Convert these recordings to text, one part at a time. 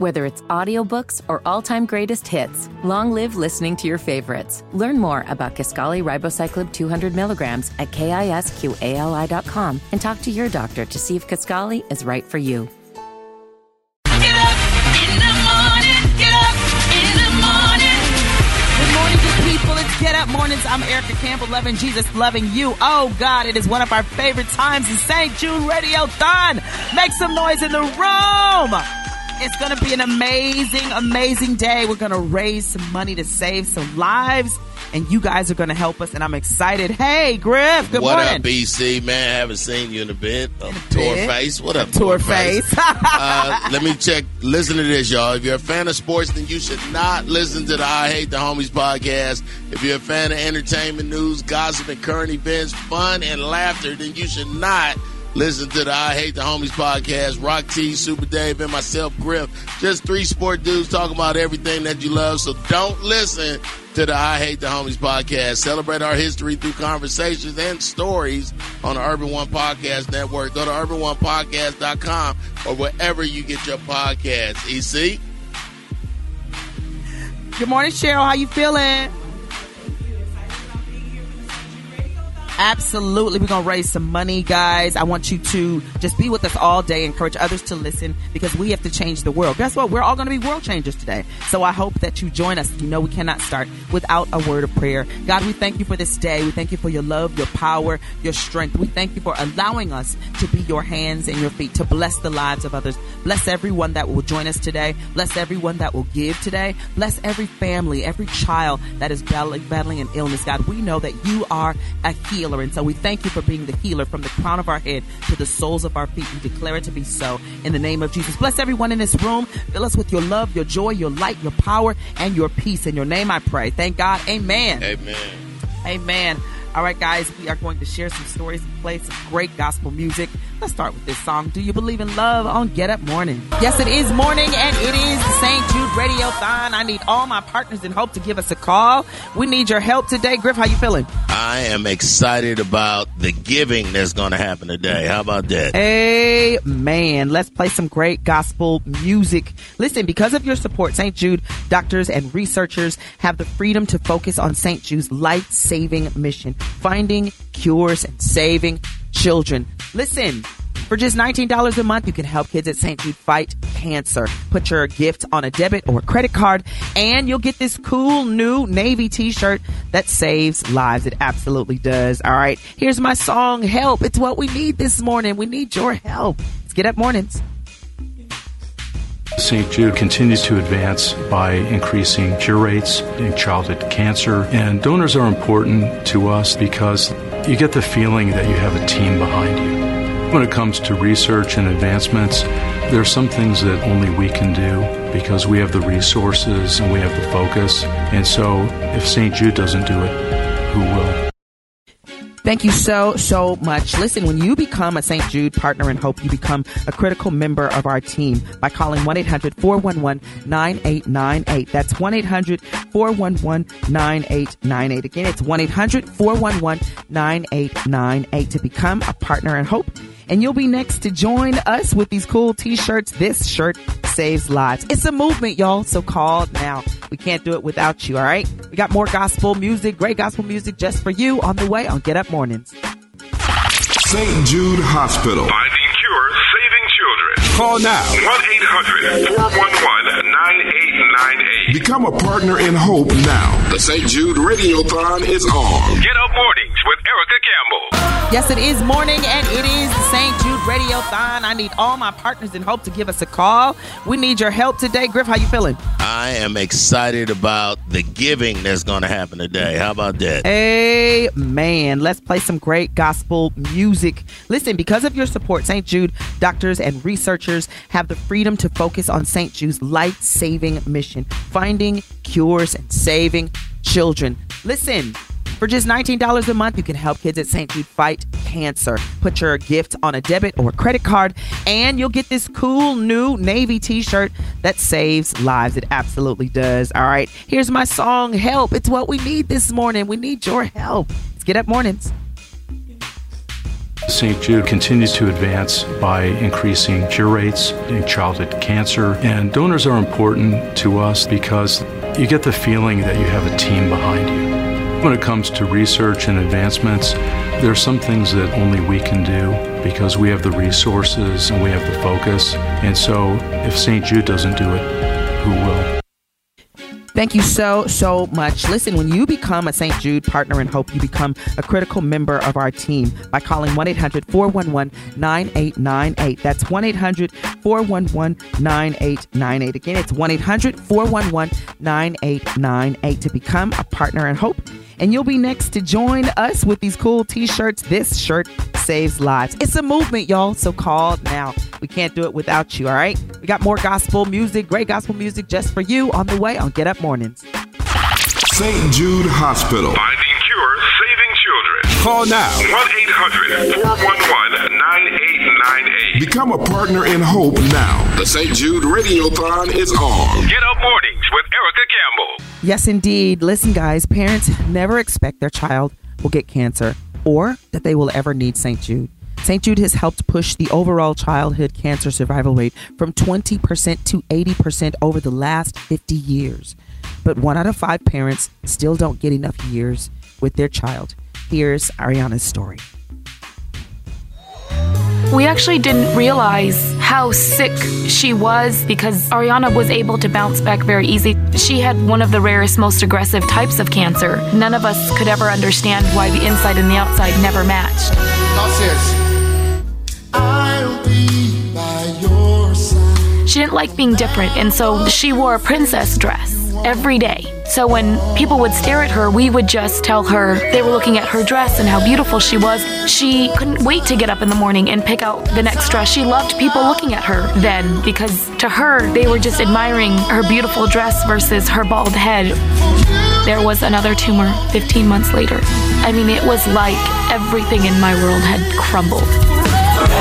Whether it's audiobooks or all-time greatest hits, long live listening to your favorites. Learn more about Kisqali Ribociclib 200 milligrams at kisqali.com and talk to your doctor to see if Kisqali is right for you. Get up in the morning. Get up in the morning. Good morning, good people. It's Get Up Mornings. I'm Erica Campbell, loving Jesus, loving you. Oh, God, it is one of our favorite times in St. Jude Radiothon. Make some noise in the room. It's going to be an amazing, amazing day. We're going to raise some money to save some lives, and you guys are going to help us, and I'm excited. Hey, Griff, good what morning. up, BC man? Haven't seen you in a bit. Tour bit. face. What up, Tour face. uh, let me check. Listen to this, y'all. If you're a fan of sports, then you should not listen to the I Hate the Homies podcast. If you're a fan of entertainment news, gossip, and current events, fun and laughter, then you should not. Listen to the I Hate the Homies podcast. Rock T, Super Dave, and myself, Griff. Just three sport dudes talking about everything that you love. So don't listen to the I Hate the Homies podcast. Celebrate our history through conversations and stories on the Urban One Podcast Network. Go to urban1podcast.com or wherever you get your podcasts. EC? Good morning, Cheryl. How you feeling? Absolutely. We're going to raise some money, guys. I want you to just be with us all day, encourage others to listen because we have to change the world. Guess what? We're all going to be world changers today. So I hope that you join us. You know, we cannot start without a word of prayer. God, we thank you for this day. We thank you for your love, your power, your strength. We thank you for allowing us to be your hands and your feet to bless the lives of others. Bless everyone that will join us today. Bless everyone that will give today. Bless every family, every child that is battling, battling an illness. God, we know that you are a healer. And so we thank you for being the healer from the crown of our head to the soles of our feet. We declare it to be so in the name of Jesus. Bless everyone in this room. Fill us with your love, your joy, your light, your power, and your peace. In your name I pray. Thank God. Amen. Amen. Amen. All right, guys, we are going to share some stories and play some great gospel music. Let's start with this song. Do you believe in love on Get Up Morning? Yes, it is morning and it is St. Jude Radiothon. I need all my partners in hope to give us a call. We need your help today. Griff, how you feeling? I am excited about the giving that's going to happen today. How about that? Amen. Let's play some great gospel music. Listen, because of your support, St. Jude doctors and researchers have the freedom to focus on St. Jude's life saving mission, finding cures and saving children. Listen. For just $19 a month, you can help kids at St. Jude fight cancer. Put your gift on a debit or credit card, and you'll get this cool new navy t-shirt that saves lives. It absolutely does. All right. Here's my song, Help. It's what we need this morning. We need your help. Let's get up mornings. St. Jude continues to advance by increasing cure rates in childhood cancer. And donors are important to us because you get the feeling that you have a team behind you. When it comes to research and advancements, there are some things that only we can do because we have the resources and we have the focus. And so if St. Jude doesn't do it, who will? Thank you so, so much. Listen, when you become a St. Jude partner in Hope, you become a critical member of our team by calling 1-800-411-9898. That's 1-800-411-9898. Again, it's 1-800-411-9898 to become a partner in Hope. And you'll be next to join us with these cool t-shirts. This shirt saves lives. It's a movement, y'all. So call now. We can't do it without you. All right. We got more gospel music, great gospel music just for you on the way on Get Up Mornings. St. Jude Hospital. Call now. 1 800 411 9898. Become a partner in hope now. The St. Jude Radiothon is on. Get up mornings with Erica Campbell. Yes, it is morning and it is St. Jude Radiothon. I need all my partners in hope to give us a call. We need your help today. Griff, how you feeling? I am excited about the giving that's going to happen today. How about that? Amen. Let's play some great gospel music. Listen, because of your support, St. Jude doctors and researchers have the freedom to focus on St. Jude's life saving mission, finding cures and saving children. Listen. For just $19 a month, you can help kids at St. Jude fight cancer. Put your gift on a debit or credit card, and you'll get this cool new navy t shirt that saves lives. It absolutely does. All right. Here's my song, Help. It's what we need this morning. We need your help. Let's get up mornings. St. Jude continues to advance by increasing cure rates in childhood cancer, and donors are important to us because you get the feeling that you have a team behind you. When it comes to research and advancements, there are some things that only we can do because we have the resources and we have the focus. And so, if St. Jude doesn't do it, who will? Thank you so, so much. Listen, when you become a St. Jude partner in Hope, you become a critical member of our team by calling 1 800 411 9898. That's 1 800 411 9898. Again, it's 1 800 411 9898 to become a partner in Hope. And you'll be next to join us with these cool t shirts. This shirt saves lives. It's a movement, y'all. So call now. We can't do it without you, all right? We got more gospel music, great gospel music just for you on the way on Get Up Mornings. St. Jude Hospital. Call now. 1 800 411 9898. Become a partner in hope now. The St. Jude Radiothon is on. Get up mornings with Erica Campbell. Yes, indeed. Listen, guys, parents never expect their child will get cancer or that they will ever need St. Jude. St. Jude has helped push the overall childhood cancer survival rate from 20% to 80% over the last 50 years. But one out of five parents still don't get enough years with their child. Here's Ariana's story. We actually didn't realize how sick she was because Ariana was able to bounce back very easy. She had one of the rarest, most aggressive types of cancer. None of us could ever understand why the inside and the outside never matched. I'll be by your side. She didn't like being different, and so she wore a princess dress every day. So when people would stare at her, we would just tell her they were looking at her dress and how beautiful she was. She couldn't wait to get up in the morning and pick out the next dress. She loved people looking at her then because to her, they were just admiring her beautiful dress versus her bald head. There was another tumor 15 months later. I mean, it was like everything in my world had crumbled.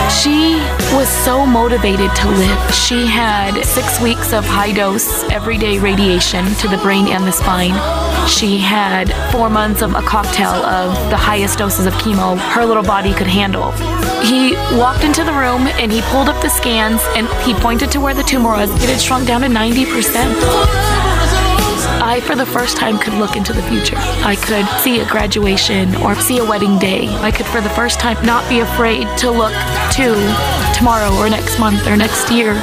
She was so motivated to live. She had six weeks of high dose, everyday radiation to the brain and the spine. She had four months of a cocktail of the highest doses of chemo her little body could handle. He walked into the room and he pulled up the scans and he pointed to where the tumor was. It had shrunk down to 90%. I, for the first time, could look into the future. I could see a graduation or see a wedding day. I could, for the first time, not be afraid to look to tomorrow or next month or next year.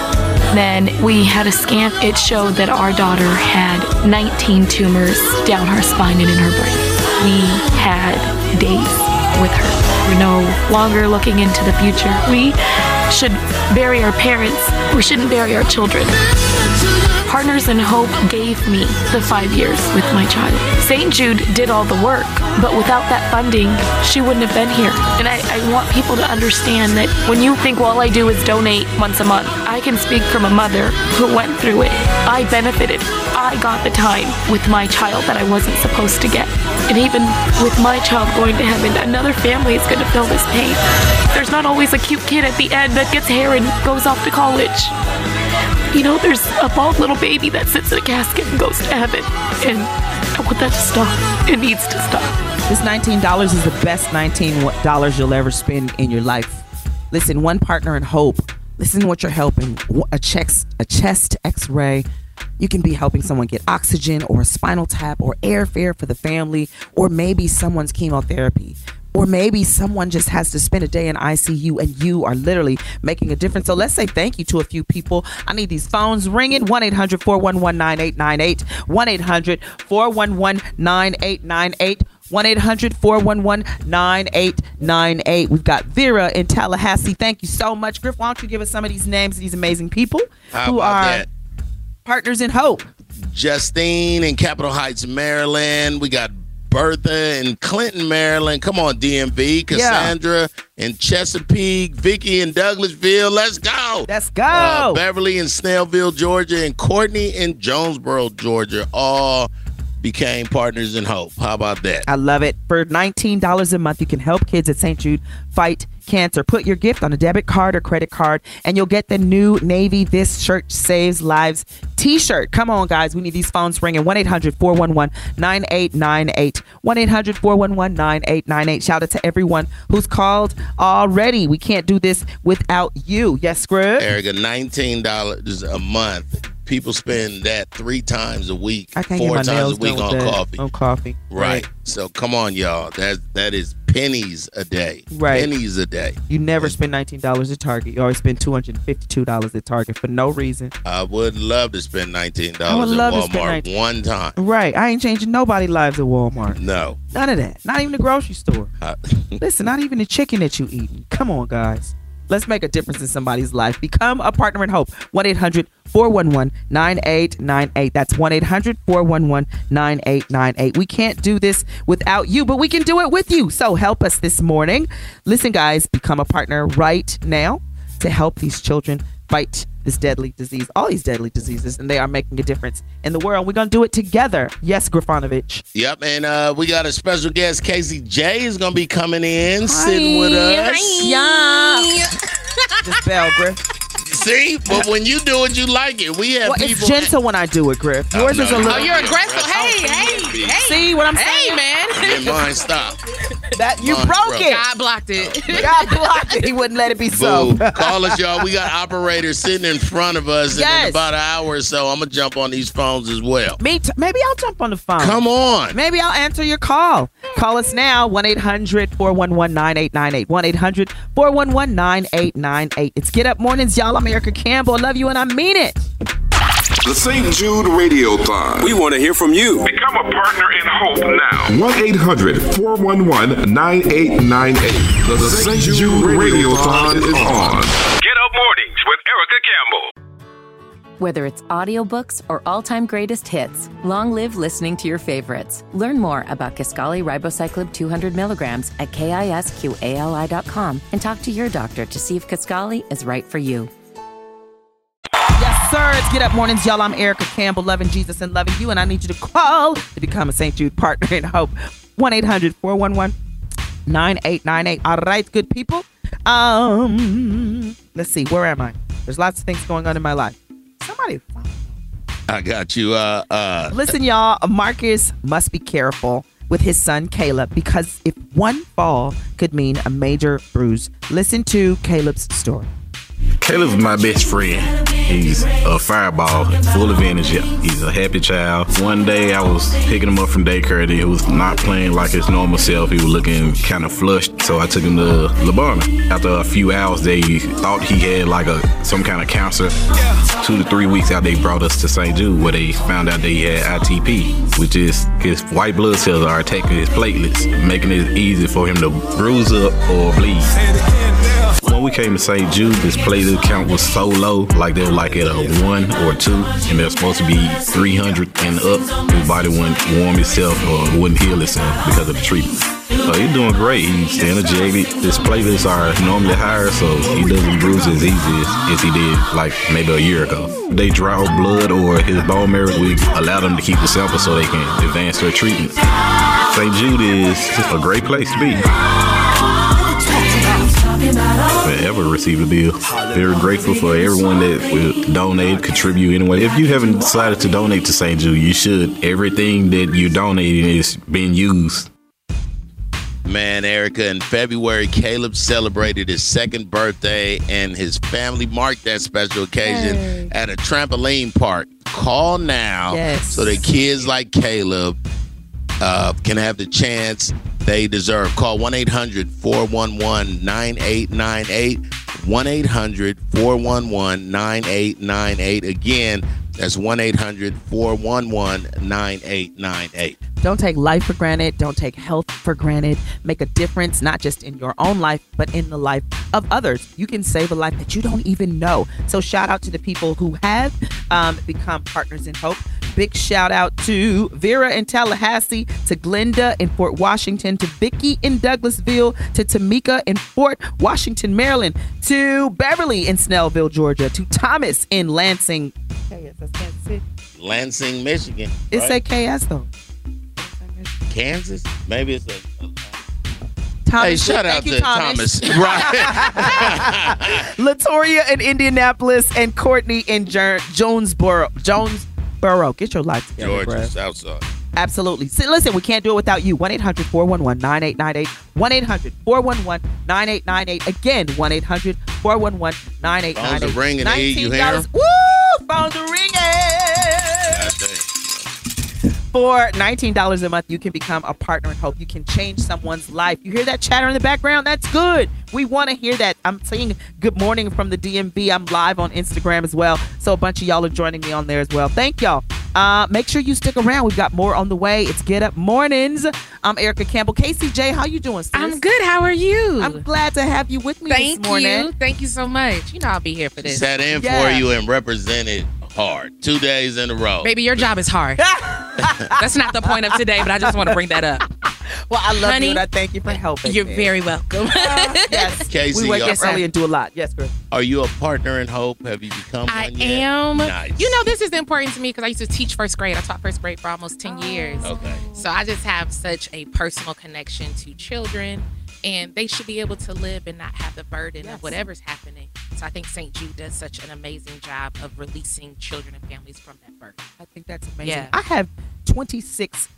Then we had a scan. It showed that our daughter had 19 tumors down her spine and in her brain. We had days with her. We're no longer looking into the future. We should bury our parents. We shouldn't bury our children. Partners in Hope gave me the five years with my child. St. Jude did all the work, but without that funding, she wouldn't have been here. And I, I want people to understand that when you think, well, all I do is donate once a month, I can speak from a mother who went through it. I benefited. I got the time with my child that I wasn't supposed to get. And even with my child going to heaven, another family is going to feel this pain. There's not always a cute kid at the end that gets hair and goes off to college. You know, there's a bald little baby that sits in a casket and goes to heaven. And I want that to stop. It needs to stop. This $19 is the best $19 you'll ever spend in your life. Listen, one partner in hope. Listen to what you're helping. A chest, a chest x-ray. You can be helping someone get oxygen or a spinal tap or airfare for the family or maybe someone's chemotherapy. Or maybe someone just has to spend a day in ICU and you are literally making a difference. So let's say thank you to a few people. I need these phones ringing 1 800 411 9898. 1 800 411 9898. 1 800 411 9898. We've got Vera in Tallahassee. Thank you so much. Griff, why don't you give us some of these names of these amazing people How who are that? partners in hope? Justine in Capitol Heights, Maryland. We got Bertha in Clinton, Maryland. Come on, DMV. Cassandra in Chesapeake. Vicky in Douglasville. Let's go. Let's go. Uh, Beverly in Snellville, Georgia. And Courtney in Jonesboro, Georgia. All became partners in hope. How about that? I love it. For $19 a month, you can help kids at St. Jude fight cancer. Put your gift on a debit card or credit card, and you'll get the new Navy This Shirt Saves Lives t t-shirt. Come on, guys. We need these phones ringing. 1-800-411-9898. 1-800-411-9898. Shout out to everyone who's called already. We can't do this without you. Yes, Scrub? Erica, nineteen dollars a month. People spend that three times a week, I four times a week on that. coffee. On coffee. Right. So come on, y'all. That that is pennies a day. Right. Pennies a day. You never spend $19 at Target. You always spend $252 at Target for no reason. I would love to spend nineteen dollars at love to spend Walmart 19 one time. Right. I ain't changing nobody's lives at Walmart. No. None of that. Not even the grocery store. Uh, Listen, not even the chicken that you eating. Come on, guys. Let's make a difference in somebody's life. Become a partner in hope. 1 800 411 9898. That's 1 800 411 9898. We can't do this without you, but we can do it with you. So help us this morning. Listen, guys, become a partner right now to help these children fight this deadly disease, all these deadly diseases, and they are making a difference in the world. We're going to do it together. Yes, Grafanovich. Yep, and uh, we got a special guest. Casey J is gonna be coming in, sitting with us. Yeah. This bell, Griff. See, but when you do it, you like it. We have Well, people. it's gentle when I do it, Griff. Oh, Yours no, is a no, little. Oh, you're aggressive. Hey, hey, hey. See what I'm Hey, saying? man. Yeah, mine stop. That you Mine broke broke. it. God blocked it. God blocked it. He wouldn't let it be so. Call us, y'all. We got operators sitting in front of us, and in about an hour or so, I'm gonna jump on these phones as well. Me, t- maybe I'll jump on the phone. Come on. Maybe I'll answer your call. Call us now, 1 800 411 9898. 1 800 411 9898. It's Get Up Mornings, y'all. I'm Erica Campbell. I love you and I mean it. The St. Jude Radiothon. We want to hear from you. Become a partner in hope now. 1 800 411 9898. The St. Jude Radiothon is on. Get up mornings with Erica Campbell. Whether it's audiobooks or all-time greatest hits, long live listening to your favorites. Learn more about Kisqali Ribociclib 200 milligrams at kisqali.com and talk to your doctor to see if Kisqali is right for you. Sir. It's Get Up Mornings, y'all. I'm Erica Campbell, loving Jesus and loving you, and I need you to call to become a St. Jude partner in hope. 1 800 411 9898. All right, good people. Um, let's see, where am I? There's lots of things going on in my life. Somebody, I got you. Uh, uh, listen, y'all. Marcus must be careful with his son Caleb because if one fall could mean a major bruise. Listen to Caleb's story. Caleb's my best friend. He's a fireball, full of energy. He's a happy child. One day I was picking him up from daycare and he was not playing like his normal self. He was looking kind of flushed, so I took him to Le Bonheur. After a few hours, they thought he had like a some kind of cancer. Two to three weeks out, they brought us to St. Jude where they found out that he had ITP, which is his white blood cells are attacking his platelets, making it easy for him to bruise up or bleed. When we came to St. Jude, this platelet count was so low, like they were like at a one or two, and they're supposed to be 300 and up. His body wouldn't warm itself or wouldn't heal itself because of the treatment. So he's doing great. He's energetic. His platelets are normally higher, so he doesn't bruise as easy as, as he did like maybe a year ago. They draw blood or his bone marrow. We allow them to keep the sample so they can advance their treatment. St. Jude is a great place to be ever receive a bill. Very grateful for everyone that will donate, contribute anyway. If you haven't decided to donate to St. Jude, you should. Everything that you're donating is being used. Man, Erica, in February, Caleb celebrated his second birthday, and his family marked that special occasion Hey. at a trampoline park. Call now Yes. so that kids like Caleb uh, can have the chance they deserve. Call 1 800 411 9898. 1 800 411 9898. Again, that's 1 800 411 9898. Don't take life for granted. Don't take health for granted. Make a difference, not just in your own life, but in the life of others. You can save a life that you don't even know. So, shout out to the people who have um, become partners in hope. Big shout out to Vera in Tallahassee, to Glenda in Fort Washington, to Vicky in Douglasville, to Tamika in Fort Washington, Maryland, to Beverly in Snellville, Georgia, to Thomas in Lansing. Okay, that's Kansas Lansing, Michigan. It's right? say KS though. Kansas? Maybe it's a. Thomas. Hey, shout thank out you, to Thomas. Thomas. Right. Latoria in Indianapolis and Courtney in Jer- Jonesboro. Jonesboro. Get your life together, Georgia, bruh. Southside. Absolutely. See, listen, we can't do it without you. 1 800 411 9898. 1 800 411 9898. Again, 1 800 411 9898. Phones are ringing, E. You hear 'em? Woo! Phones are ringing. For $19 a month, you can become a partner in hope. You can change someone's life. You hear that chatter in the background? That's good. We want to hear that. I'm saying good morning from the DMV. I'm live on Instagram as well. So a bunch of y'all are joining me on there as well. Thank y'all. Uh, make sure you stick around. We've got more on the way. It's Get Up Mornings. I'm Erica Campbell. Casey J, how you doing, sis? I'm good. How are you? I'm glad to have you with me Thank this morning. you. Thank you so much. You know I'll be here for this. Sat in Yeah. for you and represented hard. Two days in a row. Baby, your job is hard. That's not the point of today, but I just want to bring that up. Well, I love Honey, you and I thank you for helping. You're me. very welcome. Oh, yes. Casey, we wake are- up early and do a lot. Yes, girl. Are you a partner in hope? Have you become I one yet? am. Nice. You know, this is important to me because I used to teach first grade. I taught first grade for almost 10 years. Okay. So I just have such a personal connection to children, and they should be able to live and not have the burden of whatever's happening. So I think St. Jude does such an amazing job of releasing children and families from that burden. I think that's amazing. Yeah. I have 26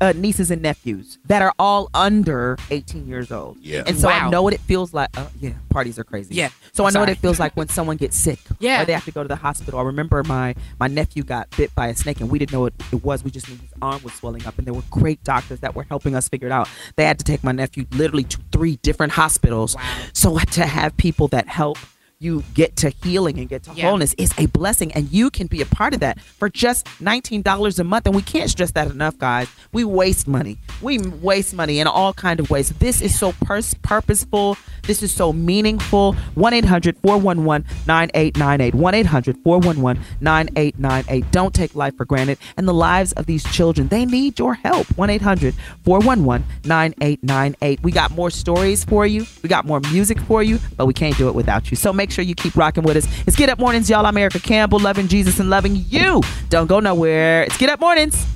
uh, nieces and nephews that are all under 18 years old. Yeah. And so I know what it feels like. Uh, yeah, parties are crazy. Yeah. So I know what it feels like when someone gets sick. Yeah. Or they have to go to the hospital. I remember my my nephew got bit by a snake and we didn't know what it was. We just knew his arm was swelling up and there were great doctors that were helping us figure it out. They had to take my nephew literally to three different hospitals. Wow. So to have people that help you get to healing and get to Yeah. wholeness is a blessing and you can be a part of that for just $19 a month. And we can't stress that enough guys. We waste money. We waste money in all kind of ways. This is so pers- purposeful. This is so meaningful. 1-800-411-9898 1-800-411-9898 don't take life for granted. And the lives of these children they need your help. 1-800-411-9898 we got more stories for you. We got more music for you but we can't do it without you. So make sure you keep rocking with us it's get up mornings y'all i'm erica campbell loving jesus and loving you don't go nowhere it's get up mornings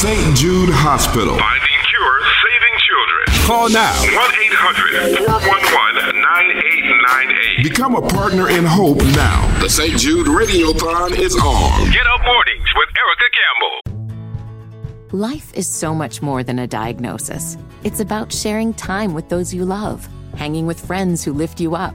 St. Jude Hospital. Finding cure, saving children. Call now. 1 800 411 9898. Become a partner in hope now. The St. Jude Radiothon is on. Get up mornings with Erica Campbell. Life is so much more than a diagnosis. It's about sharing time with those you love, hanging with friends who lift you up,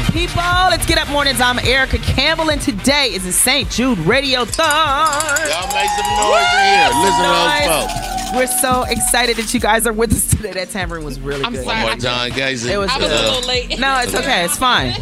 Good people. Let's get up mornings. I'm Erica Campbell, and today is the St. Jude Radiothon. Y'all make some noise in here. Listen to those folks. We're so excited that you guys are with us today. That tambourine was really I'm good. sorry. One more time, guys. It was I was good. a little late. No, it's okay. It's fine.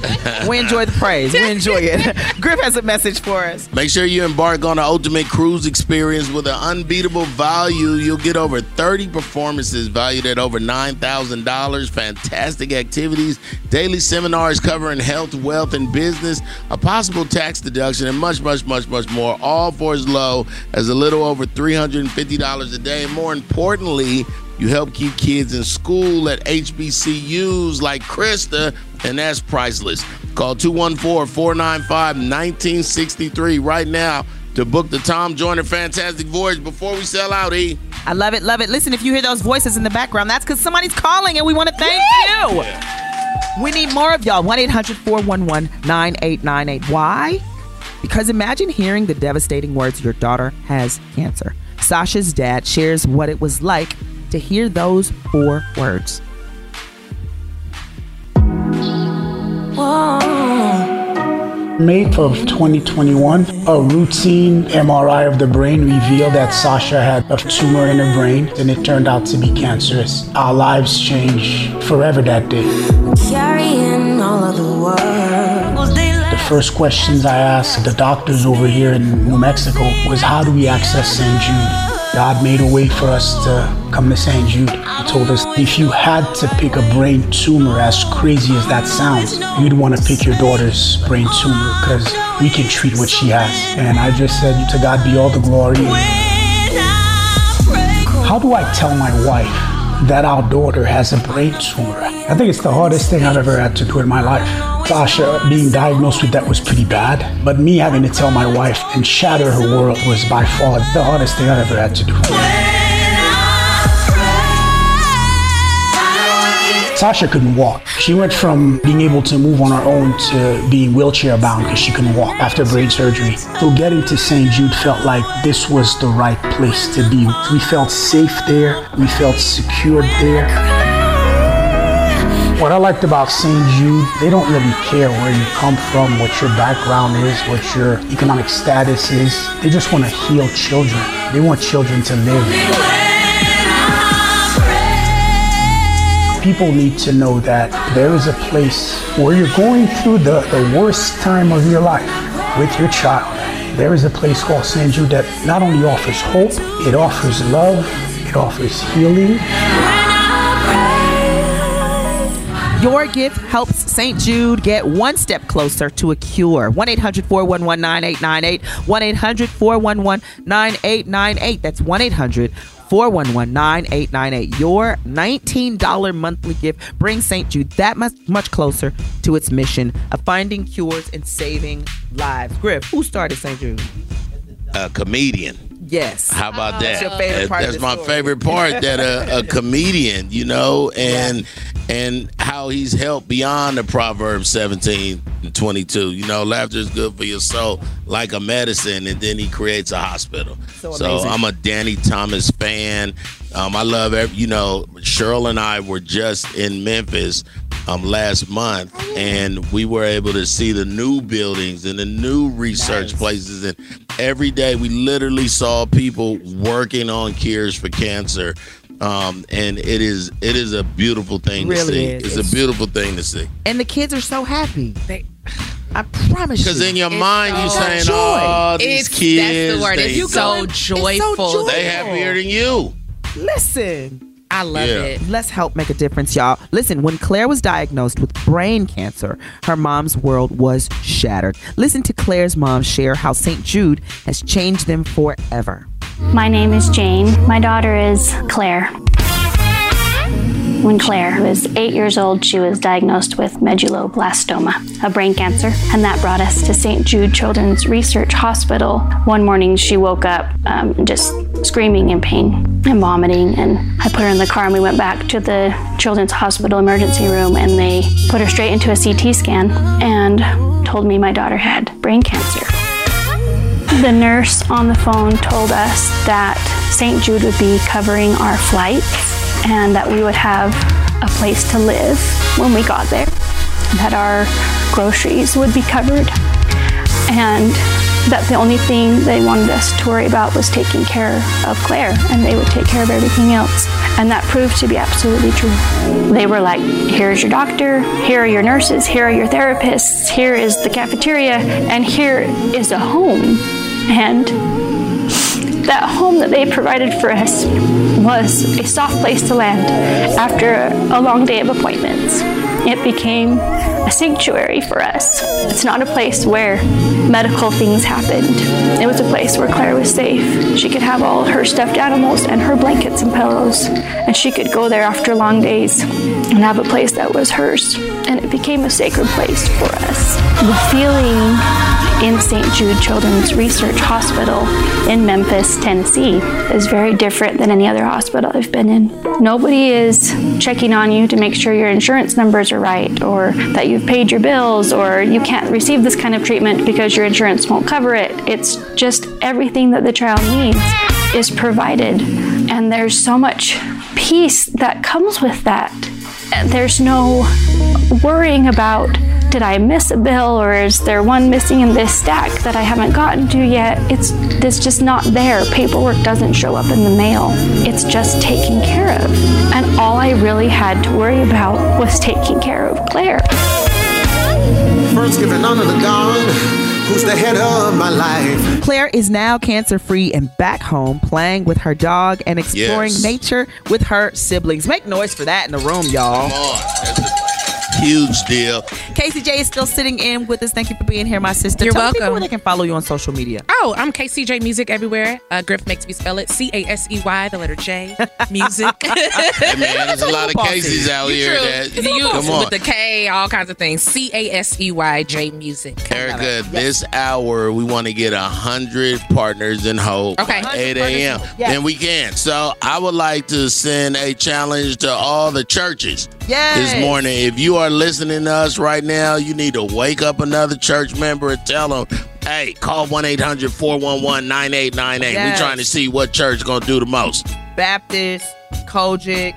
We enjoy the praise. We enjoy it. Griff has a message for us. Make sure you embark on the ultimate cruise experience with an unbeatable value. You'll get over 30 performances valued at over $9,000, fantastic activities, daily seminars covering health, wealth, and business, a possible tax deduction, and much, much, much, much more, all for as low as a little over $350 a day. And more importantly, you help keep kids in school at HBCUs like Krista, and that's priceless. Call 214 495 1963 right now to book the Tom Joyner Fantastic Voyage before we sell out, E. I love it, love it. Listen, if you hear those voices in the background, that's because somebody's calling and we want to thank you. We need more of y'all. 1 800 411 9898. Why? Because imagine hearing the devastating words your daughter has cancer. Sasha's dad shares what it was like to hear those four words. May of 2021, a routine MRI of the brain revealed that Sasha had a tumor in her brain and it turned out to be cancerous. Our lives changed forever that day. First questions I asked the doctors over here in New Mexico was how do we access St. Jude? God made a way for us to come to St. Jude. He told us if you had to pick a brain tumor, as crazy as that sounds, you'd want to pick your daughter's brain tumor because we can treat what she has. And I just said, to God be all the glory. How do I tell my wife that our daughter has a brain tumor? I think it's the hardest thing I've ever had to do in my life. Sasha being diagnosed with that was pretty bad, but me having to tell my wife and shatter her world was by far the hardest thing I've ever had to do. Sasha couldn't walk. She went from being able to move on her own to being wheelchair bound because she couldn't walk after brain surgery. So getting to St. Jude felt like this was the right place to be. We felt safe there. We felt secured there. What I liked about St. Jude, they don't really care where you come from, what your background is, what your economic status is. They just want to heal children. They want children to live. People need to know that there is a place where you're going through the, the worst time of your life with your child. There is a place called St. Jude that not only offers hope, it offers love, it offers healing. Your gift helps St. Jude get one step closer to a cure. 1 800 411 9898. 1 800 411 9898. That's 1 800 411 9898. Your $19 monthly gift brings St. Jude that much, much closer to its mission of finding cures and saving lives. Griff, who started St. Jude? A comedian. Yes. How about Oh. that? That's your favorite part of That's my story. favorite part. That a, a comedian, you know, and and how he's helped beyond the Proverbs 17 and 22. You know, laughter is good for your soul, like a medicine, and then he creates a hospital. So So. I'm a Danny Thomas fan. Um, I love every, you know, Cheryl and I were just in Memphis um, last month, and we were able to see the new buildings and the new research places. And every day, we literally saw people working on cures for cancer. Um, and it is it is a beautiful thing to Really see. is. It's, It's- a beautiful thing to see. And the kids are so happy. They, I promise you. Because in your It's mind, you're saying, joy. "Oh, these It's- that's the kids, word. they, It's so joyful. they happier than you." Listen. I love Yeah. it. Let's help make a difference, y'all. Listen, when Claire was diagnosed with brain cancer, her mom's world was shattered. Listen to Claire's mom share how St. Jude has changed them forever. My name is Jane. My daughter is Claire. When Claire was eight years old, she was diagnosed with medulloblastoma, a brain cancer, and that brought us to St. Jude Children's Research Hospital. One morning, she woke up um, just screaming in pain and vomiting, and I put her in the car and we went back to the Children's Hospital emergency room, and they put her straight into a CT scan and told me my daughter had brain cancer. The nurse on the phone told us that St. Jude would be covering our flights and that we would have a place to live when we got there, that our groceries would be covered, and that the only thing they wanted us to worry about was taking care of Claire and they would take care of everything else. And that proved to be absolutely true. They were like, here's your doctor, here are your nurses, here are your therapists, here is the cafeteria, and here is a home. And that home that they provided for us was a soft place to land after a long day of appointments. It became a sanctuary for us. It's not a place where medical things happened. It was a place where Claire was safe. She could have all her stuffed animals and her blankets and pillows, and she could go there after long days and have a place that was hers. And it became a sacred place for us. The feeling in St. Jude Children's Research Hospital in Memphis, Tennessee, is very different than any other hospital I've been in. Nobody is checking on you to make sure your insurance numbers are right, or that you've paid your bills, or you can't receive this kind of treatment because your insurance won't cover it. It's just everything that the child needs is provided, and there's so much peace that comes with that. There's no worrying about did I miss a bill or is there one missing in this stack that I haven't gotten to yet? It's it's just not there. Paperwork doesn't show up in the mail. It's just taken care of. And all I really had to worry about was taking care of Claire. First, giving honor to God, who's the head of my life. Claire is now cancer free and back home playing with her dog and exploring Yes. nature with her siblings. Make noise for that in the room, y'all. Huge deal. Casey J is still sitting in with us. Thank you for being here, my sister. You're Tell welcome. people where they can follow you on social media. Oh, I'm Casey J Music everywhere. Uh, Griff makes me spell it C A S E Y, the letter J, music. Hey, man, there's a lot of cases out here True. that. You- Come on. With the K, all kinds of things. C A S E Y J Music. very Erica, this hour we want to get a hundred partners in hope. Okay. by 8 a.m. Yes. Then we can. So I would like to send a challenge to all the churches Yes. this morning. If you are listening to us right now, you need to wake up another church member and tell them, hey, call 1 800 411 9898. We're trying to see what church is going to do the most. Baptist, COGIC,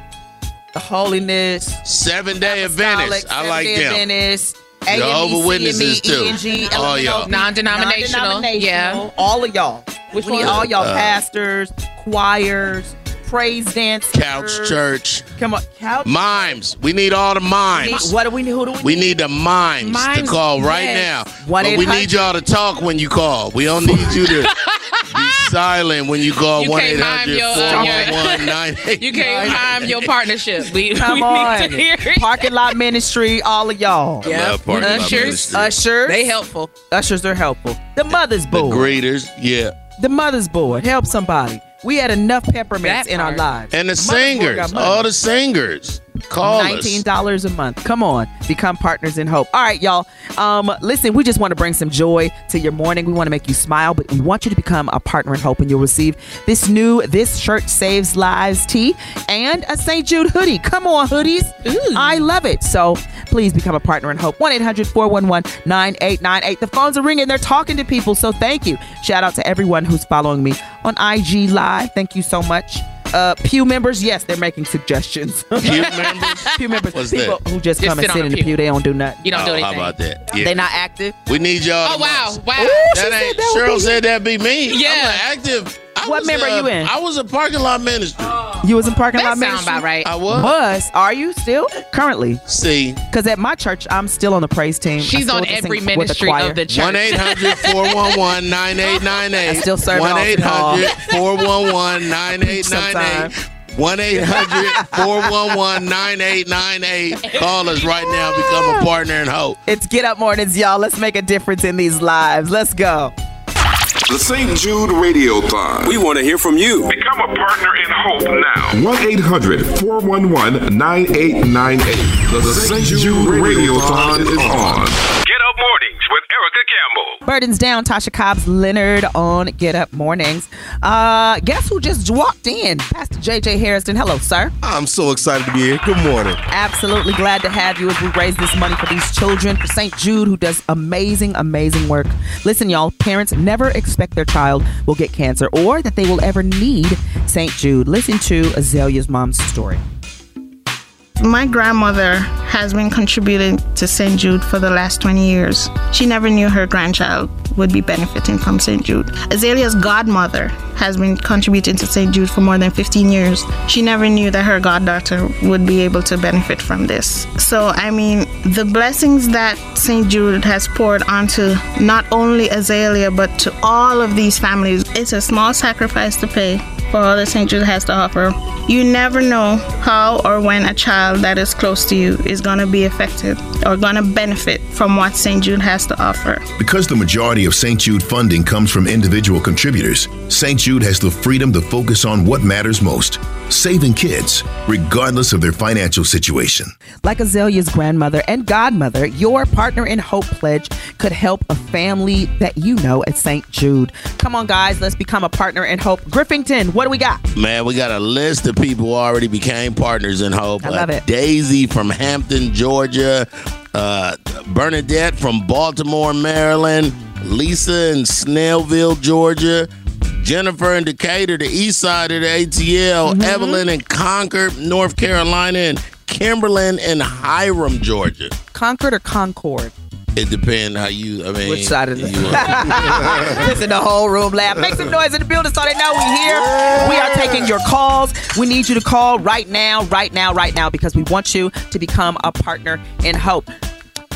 the Holiness, Seven day Adventist. I like them. Adventist, Jehovah AME, Witnesses, CME, too. ENG, All y'all. Non-denominational, non-denominational, yeah. All of y'all. Which we need all y'all Uh, pastors, choirs, praise dance. Couch church. Come on, couch. Mimes. We need all the mimes. What do we need? Who do we We need? need the mimes, to call right yes. now. One But we need y'all to talk when you call. We don't need you to be silent when you call You uh, one can't eight mime hundred your- four your- one one nine eight. You can't mime your partnership. We, Come we on. need to hear it. Parking lot ministry, all of y'all. Yeah. love parking lot Ushers, ushers. They helpful. Ushers are helpful. The mother's The board. greeters, yeah. The mother's board. Help somebody. We had enough peppermints That in our lives. And the Mother's singers, all the singers. Call. Nineteen dollars a month. Come on, become partners in hope. All right, y'all. Um, listen, we just want to bring some joy to your morning. We want to make you smile, but we want you to become a partner in hope, and you'll receive this new "This Shirt Saves Lives" tee and a St. Jude hoodie. Come on, hoodies! I love it. So please become a partner in hope. 1 800 411 9898. The phones are ringing. They're talking to people. So thank you. Shout out to everyone who's following me on IG Live. Thank you so much. Uh, Pew members, yes, they're making suggestions. Pew members? Pew members, What's people that? who just, Just come and sit on sit a in the pew. pew. They don't do nothing. You don't do Oh, anything. how about that? Yeah. They not active. we need y'all. Oh the wow, most. wow. Ooh, she That said ain't, that would Cheryl be- said that'd be me. Yeah. I'm an active. I What was, member uh, you in? I was a parking lot minister. You was in parking That lot sound ministry? about right. I was. Was are you still currently? See, Because at my church, I'm still on the praise team. She's still on get to every sing with the ministry choir. of the church. 1 800 411 9898. I still serve it 1 off in hall. 800 411 9898. 1 800 411 9898. Call us right now. Become a partner in hope. It's Get Up Mornings, y'all. Let's make a difference in these lives. Let's go. The St. Jude Radiothon. We want to hear from you. Become a partner in hope now. 1 800 411 9898. The St. Jude Radiothon is on. Get up mornings with Erica Campbell. Burdens down. Tasha Cobbs Leonard on Get Up Mornings. Uh, guess who just walked in? Pastor JJ Hairston. Hello, sir. I'm so excited to be here. Good morning. Absolutely glad to have you as we raise this money for these children, for St. Jude, who does amazing, amazing work. Listen, y'all, parents never expect their child will get cancer or that they will ever need St. Jude. Listen to Azalea's mom's story. My grandmother has been contributing to St. Jude for the last 20 years. She never knew her grandchild would be benefiting from St. Jude. Azalea's godmother has been contributing to St. Jude for more than 15 years. She never knew that her goddaughter would be able to benefit from this. So, I mean, the blessings that St. Jude has poured onto not only Azalea, but to all of these families, it's a small sacrifice to pay for all that St. Jude has to offer. You never know how or when a child that is close to you is going to be affected or going to benefit from what St. Jude has to offer. Because the majority of St. Jude funding comes from individual contributors, St. Jude has the freedom to focus on what matters most saving kids, regardless of their financial situation. Like Azalea's grandmother and godmother, your partner in hope pledge could help a family that you know at St. Jude. Come on, guys, let's become a partner in hope. Griffington, what do we got? Man, we got a list of people who already became partners in Hope. I love Uh, it. Daisy from Hampton, Georgia. Uh, Bernadette from Baltimore, Maryland. Lisa in Snellville, Georgia. Jennifer in Decatur, the east side of the ATL. Mm-hmm. Evelyn in Concord, North Carolina. And Kimberlyn in Hiram, Georgia. Concord or Concord? It depends how you, I mean. Which side of the you- Listen, the whole room laugh. Make some noise in the building so they know we here. We are taking your calls. We need you to call right now, right now, right now, because we want you to become a partner in hope.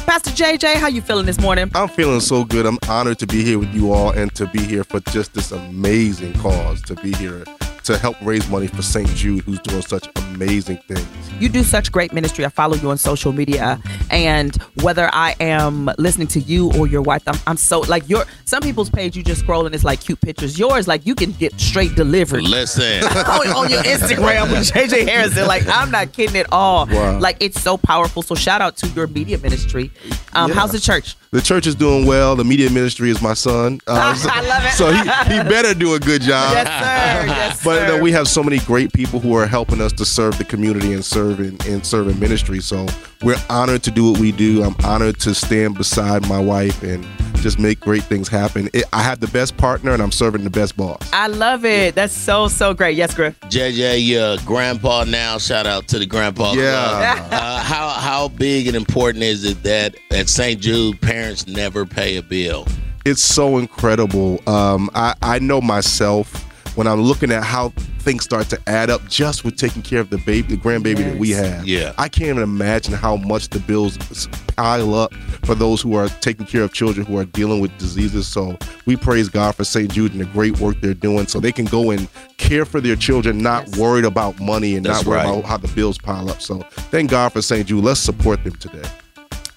Pastor JJ, how you feeling this morning? I'm feeling so good. I'm honored to be here with you all and to be here for just this amazing cause, to be here to help raise money for St. Jude, who's doing such amazing things. You do such great ministry. I follow you on social media, and whether I am listening to you or your wife, I'm, I'm so like your. Some people's page you just scroll and it's like cute pictures. Yours like you can get straight delivered. Listen. on, on your Instagram with JJ Hairston. Like I'm not kidding at all. Wow. Like it's so powerful. So shout out to your media ministry. Um, Yeah. How's the church? The church is doing well. The media ministry is my son. Uh, so, I love it. So he, he better do a good job. Yes, sir. Yes, But sir. uh, we have so many great people who are helping us to serve the community and serve in, and serve in ministry. So we're honored to do what we do. I'm honored to stand beside my wife and just make great things happen. It, I have the best partner and I'm serving the best boss. I love it. That's so so great. Yes, Griff. JJ, your grandpa now. Shout out to the grandpa. Yeah. Uh, how how big and important is it that at St. Jude parents never pay a bill? It's so incredible. Um, I, I know myself when I'm looking at how things start to add up just with taking care of the baby, the grandbaby that we have. Yeah. I can't even imagine how much the bills pile up for those who are taking care of children who are dealing with diseases. So we praise God for St. Jude and the great work they're doing so they can go and care for their children, not worried about money and That's not worried right. about how the bills pile up. So thank God for St. Jude. Let's support them today.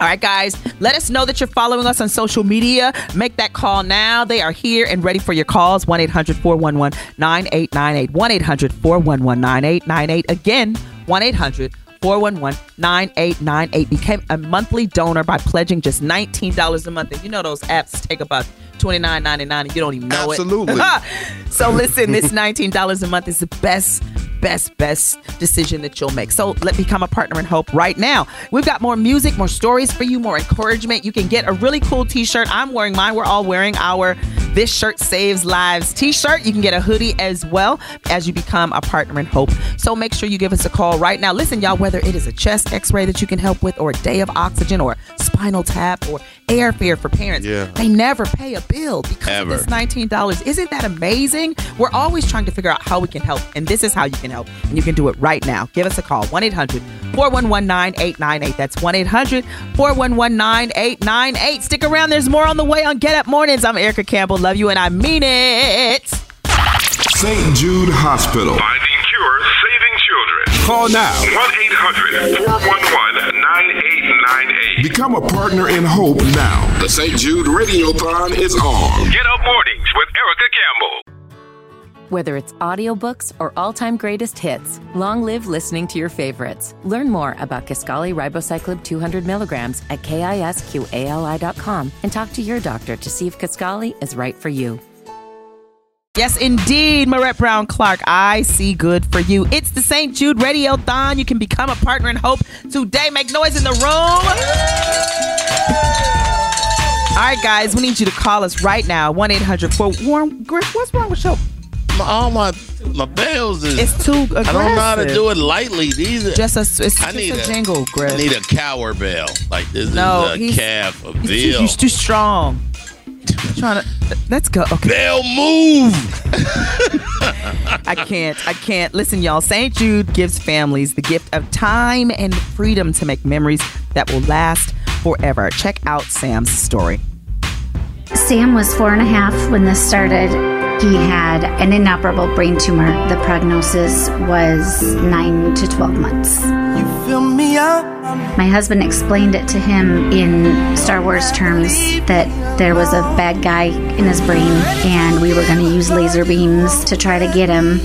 All right, guys, let us know that you're following us on social media. Make that call now. They are here and ready for your calls 1 800 411 9898. 1 800 411 9898. Again, 1 800 411 9898. Became a monthly donor by pledging just $19 a month. And you know those apps take about $29.99 and you don't even know Absolutely. it. Absolutely. so listen, this $19 a month is the best, best, best decision that you'll make. So let become a partner in hope right now. We've got more music, more stories for you, more encouragement. You can get a really cool t-shirt. I'm wearing mine. We're all wearing our This Shirt Saves Lives t-shirt. You can get a hoodie as well as you become a partner in hope. So make sure you give us a call right now. Listen, y'all, whether it is a chest x-ray that you can help with or a day of oxygen or spinal tap or airfare for parents, Yeah. they never pay a bill because Ever. of this $19. Isn't that amazing? We're always trying to figure out how we can help, and this is how you can help. And you can do it right now. Give us a call 1 800 411 9898. That's 1 800 411 9898. Stick around, there's more on the way on Get Up Mornings. I'm Erica Campbell. Love you, and I mean it. St. Jude Hospital. Finding cure, saving children. Call now. 1 800 411 9898. Become a partner in hope now. The St. Jude Radiothon is on. Get up mornings with Erica Campbell. Whether it's audiobooks or all-time greatest hits, long live listening to your favorites. Learn more about Kisqali Ribociclib 200 milligrams at kisqali.com and talk to your doctor to see if Kisqali is right for you. Yes, indeed, Maurette Brown Clark. I see good for you. It's the St. Jude Radiothon. You can become a partner in hope today. Make noise in the room. All right, guys, we need you to call us right now. 1 800 4 Warren Griff, what's wrong with your. My, all my my bells is. It's too I don't know how to do it lightly. These are Just a, it's I need a a- jingle, Griff. I need a cower bell. Like this No, is a calf, a He's too, he's too strong. Trying to. Let's go. Okay. Bell move. I can't. I can't. Listen, y'all. St. Jude gives families the gift of time and freedom to make memories that will last forever. Check out Sam's story. Sam was four and a half when this started. He had an inoperable brain tumor. The prognosis was nine to 12 months. You fill me up. My husband explained it to him in Star Wars terms that there was a bad guy in his brain and we were going to use laser beams to try to get him.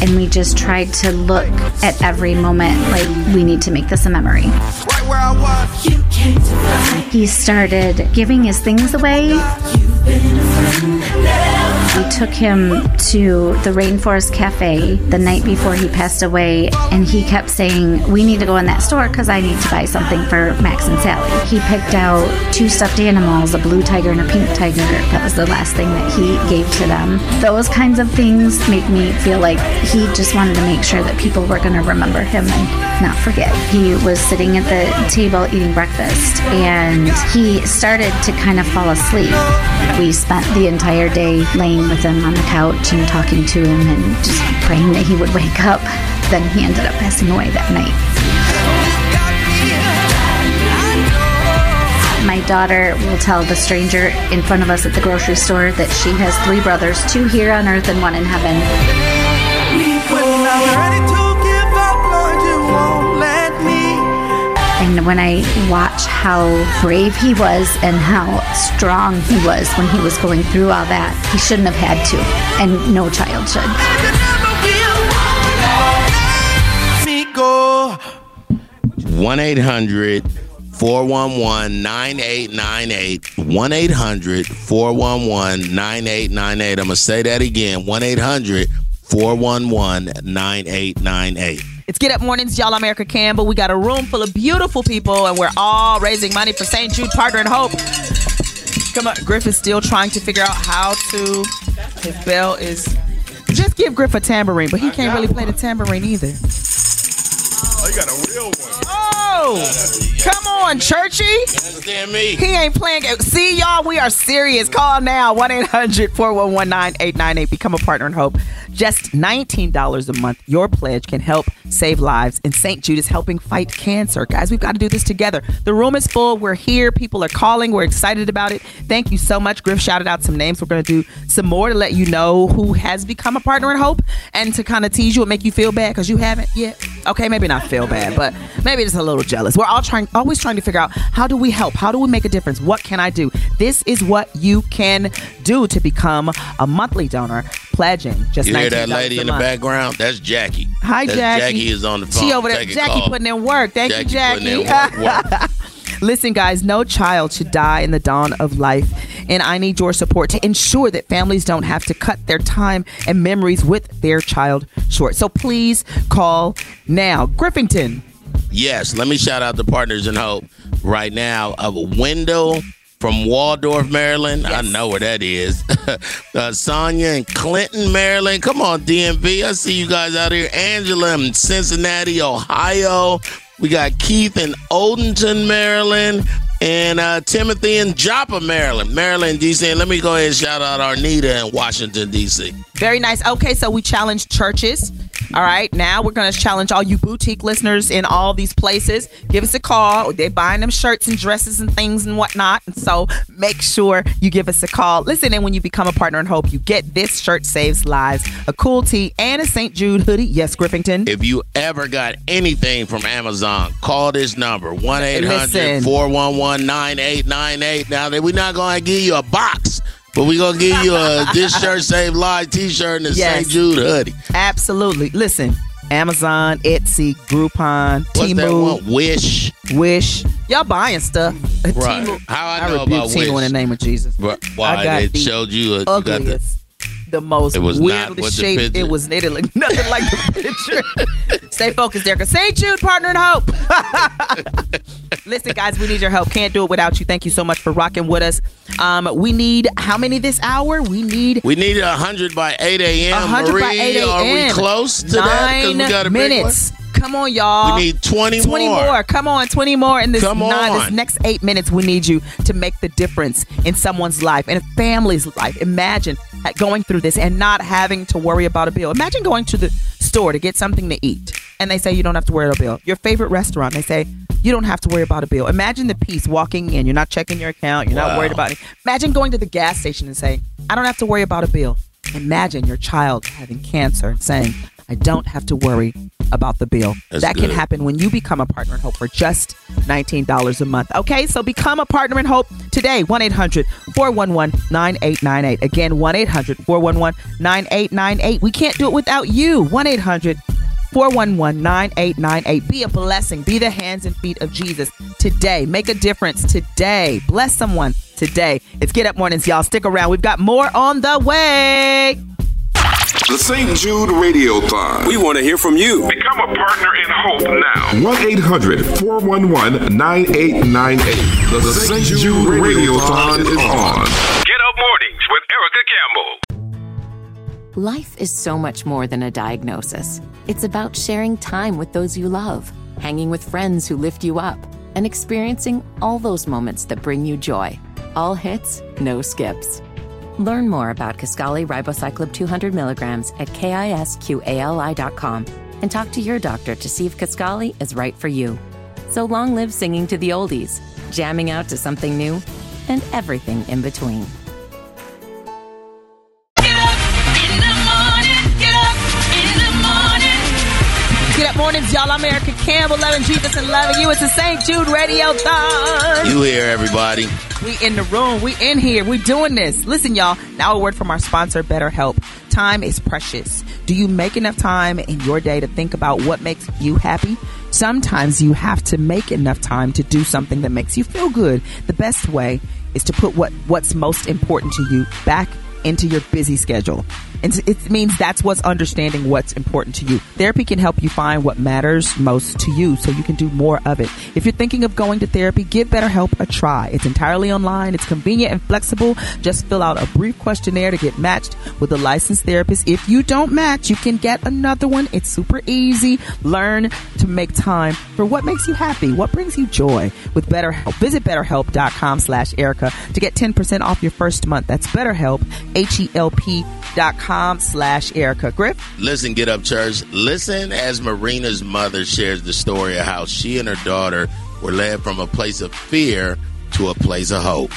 And we just tried to look at every moment like we need to make this a memory. He started giving his things away. We took him to the Rainforest Cafe the night before he passed away, and he kept saying, We need to go in that store because I need to buy something for Max and Sally. He picked out two stuffed animals, a blue tiger and a pink tiger. That was the last thing that he gave to them. Those kinds of things make me feel like he just wanted to make sure that people were going to remember him and not forget. He was sitting at the table eating breakfast, and he started to kind of fall asleep. We spent the entire day laying with him on the couch and talking to him and just praying that he would wake up. Then he ended up passing away that night. My daughter will tell the stranger in front of us at the grocery store that she has three brothers, two here on earth and one in heaven. And when I watch how brave he was and how strong he was when he was going through all that, he shouldn't have had to, and no child should. 1 800 411 9898. 1 800 411 9898. I'm going to say that again 1 800 411 9898. It's Get Up Mornings, y'all. I'm Erica Campbell. We got a room full of beautiful people, and we're all raising money for St. Jude Partner and Hope. Come on, Griff is still trying to figure out how to. His bell is. Just give Griff a tambourine, but he can't really play the tambourine either. Oh, you got a real one. Oh, come on, Churchy. Understand me? He ain't playing. See, y'all, we are serious. Call now 1 800 411 9898. Become a partner in hope. Just $19 a month. Your pledge can help save lives. And St. Jude is helping fight cancer. Guys, we've got to do this together. The room is full. We're here. People are calling. We're excited about it. Thank you so much. Griff shouted out some names. We're going to do some more to let you know who has become a partner in hope and to kind of tease you and make you feel bad because you haven't yet. Okay, maybe not feel bad, but maybe just a little jealous. We're all trying, always trying to figure out how do we help? How do we make a difference? What can I do? This is what you can do to become a monthly donor, pledging just You hear that lady in the month. background? That's Jackie. Hi, That's Jackie. Jackie is on the phone. She over there. Take Jackie putting in work. Thank you, Jackie putting Jackie. work, work. Listen, guys, no child should die in the dawn of life. And I need your support to ensure that families don't have to cut their time and memories with their child short. So please call now. Griffington. Yes, let me shout out the Partners in Hope right now. Of Wendell from Waldorf, Maryland. I know where that is. uh, Sonia in Clinton, Maryland. Come on, DMV. I see you guys out here. Angela in Cincinnati, Ohio. We got Keith in Odenton, Maryland. And uh, Timothy in Joppa, Maryland. Maryland, D.C. And let me go ahead and shout out Arnita in Washington, D.C. Very nice. Okay, so we challenge churches. All right, now we're going to challenge all you boutique listeners in all these places. Give us a call. They're buying them shirts and dresses and things and whatnot. And so make sure you give us a call. Listen, and when you become a partner in hope, you get this shirt saves lives, a cool tee, and a St. Jude hoodie. Yes, Griffington. If you ever got anything from Amazon, call this number 1 800 Listen. 411 9898. Now, we're not going to give you a box, but we're going to give you a This Shirt Save Live t shirt and a Yes. St. Jude hoodie. Absolutely. Listen, Amazon, Etsy, Groupon, What's that one? Wish. Wish. Y'all buying stuff. Right. Temu- How I I know about Wish? in the name of Jesus. But I why got they showed you, a, you got the. The most It was weirdly shaped. It was it looked nothing like the picture. Stay focused, Erica. St. Jude, partner in hope. Listen, guys, we need your help. Can't do it without you. Thank you so much for rocking with us. Um, we need how many this hour? We need We need 100 by 8 a.m. 100 by 8 a.m. are we close to that? Nine we got a big minutes. Come on, y'all. We need 20 20 more. more. Come on, 20 more in this, nine, this next eight minutes. We need you to make the difference in someone's life and a family's life. Imagine going through this and not having to worry about a bill. Imagine going to the store to get something to eat and they say you don't have to worry about a bill. Your favorite restaurant, they say you don't have to worry about a bill. Imagine the peace walking in. You're not checking your account. You're not worried about it. Imagine going to the gas station and saying, I don't have to worry about a bill. Imagine your child having cancer and saying, I don't have to worry about the bill. That's that can happen when you become a partner in hope for just $19 a month. Okay, so become a partner in hope today. 1 800 411 9898. Again, 1 800 411 9898. We can't do it without you. 1 800 411 9898. Be a blessing. Be the hands and feet of Jesus today. Make a difference today. Bless someone today. It's Get Up Mornings, y'all. Stick around. We've got more on the way. The St. Jude Radiothon. We want to hear from you. Become a partner in hope now. 1 800 411 9898. The St. Jude Radiothon is on. Get up mornings with Erica Campbell. Life is so much more than a diagnosis. It's about sharing time with those you love, hanging with friends who lift you up, and experiencing all those moments that bring you joy. All hits, no skips. Learn more about Kisqali Ribociclib 200 milligrams at kisqali.com and talk to your doctor to see if Kisqali is right for you. So long live singing to the oldies, jamming out to something new, and everything in between. Get up in the morning. Get up in the morning. Good mornings, y'all. I'm Erica Campbell, loving Jesus and loving you. It's the St. Jude Radiothon. You here, everybody. We in the room. We in here. We doing this. Listen, y'all. Now a word from our sponsor, BetterHelp. Time is precious. Do you make enough time in your day to think about what makes you happy? Sometimes you have to make enough time to do something that makes you feel good. The best way is to put what, what's most important to you back into your busy schedule. And it means that's what's understanding what's important to you. Therapy can help you find what matters most to you so you can do more of it. If you're thinking of going to therapy, give BetterHelp a try. It's entirely online, it's convenient and flexible. Just fill out a brief questionnaire to get matched with a licensed therapist. If you don't match, you can get another one. It's super easy. Learn to make time for what makes you happy, what brings you joy with BetterHelp. Visit betterhelp.com slash Erica to get 10% off your first month. That's BetterHelp, H-E-L-P dot com slash Erica. Griff? Listen, get up, church. Listen as Marina's mother shares the story of how she and her daughter were led from a place of fear to a place of hope.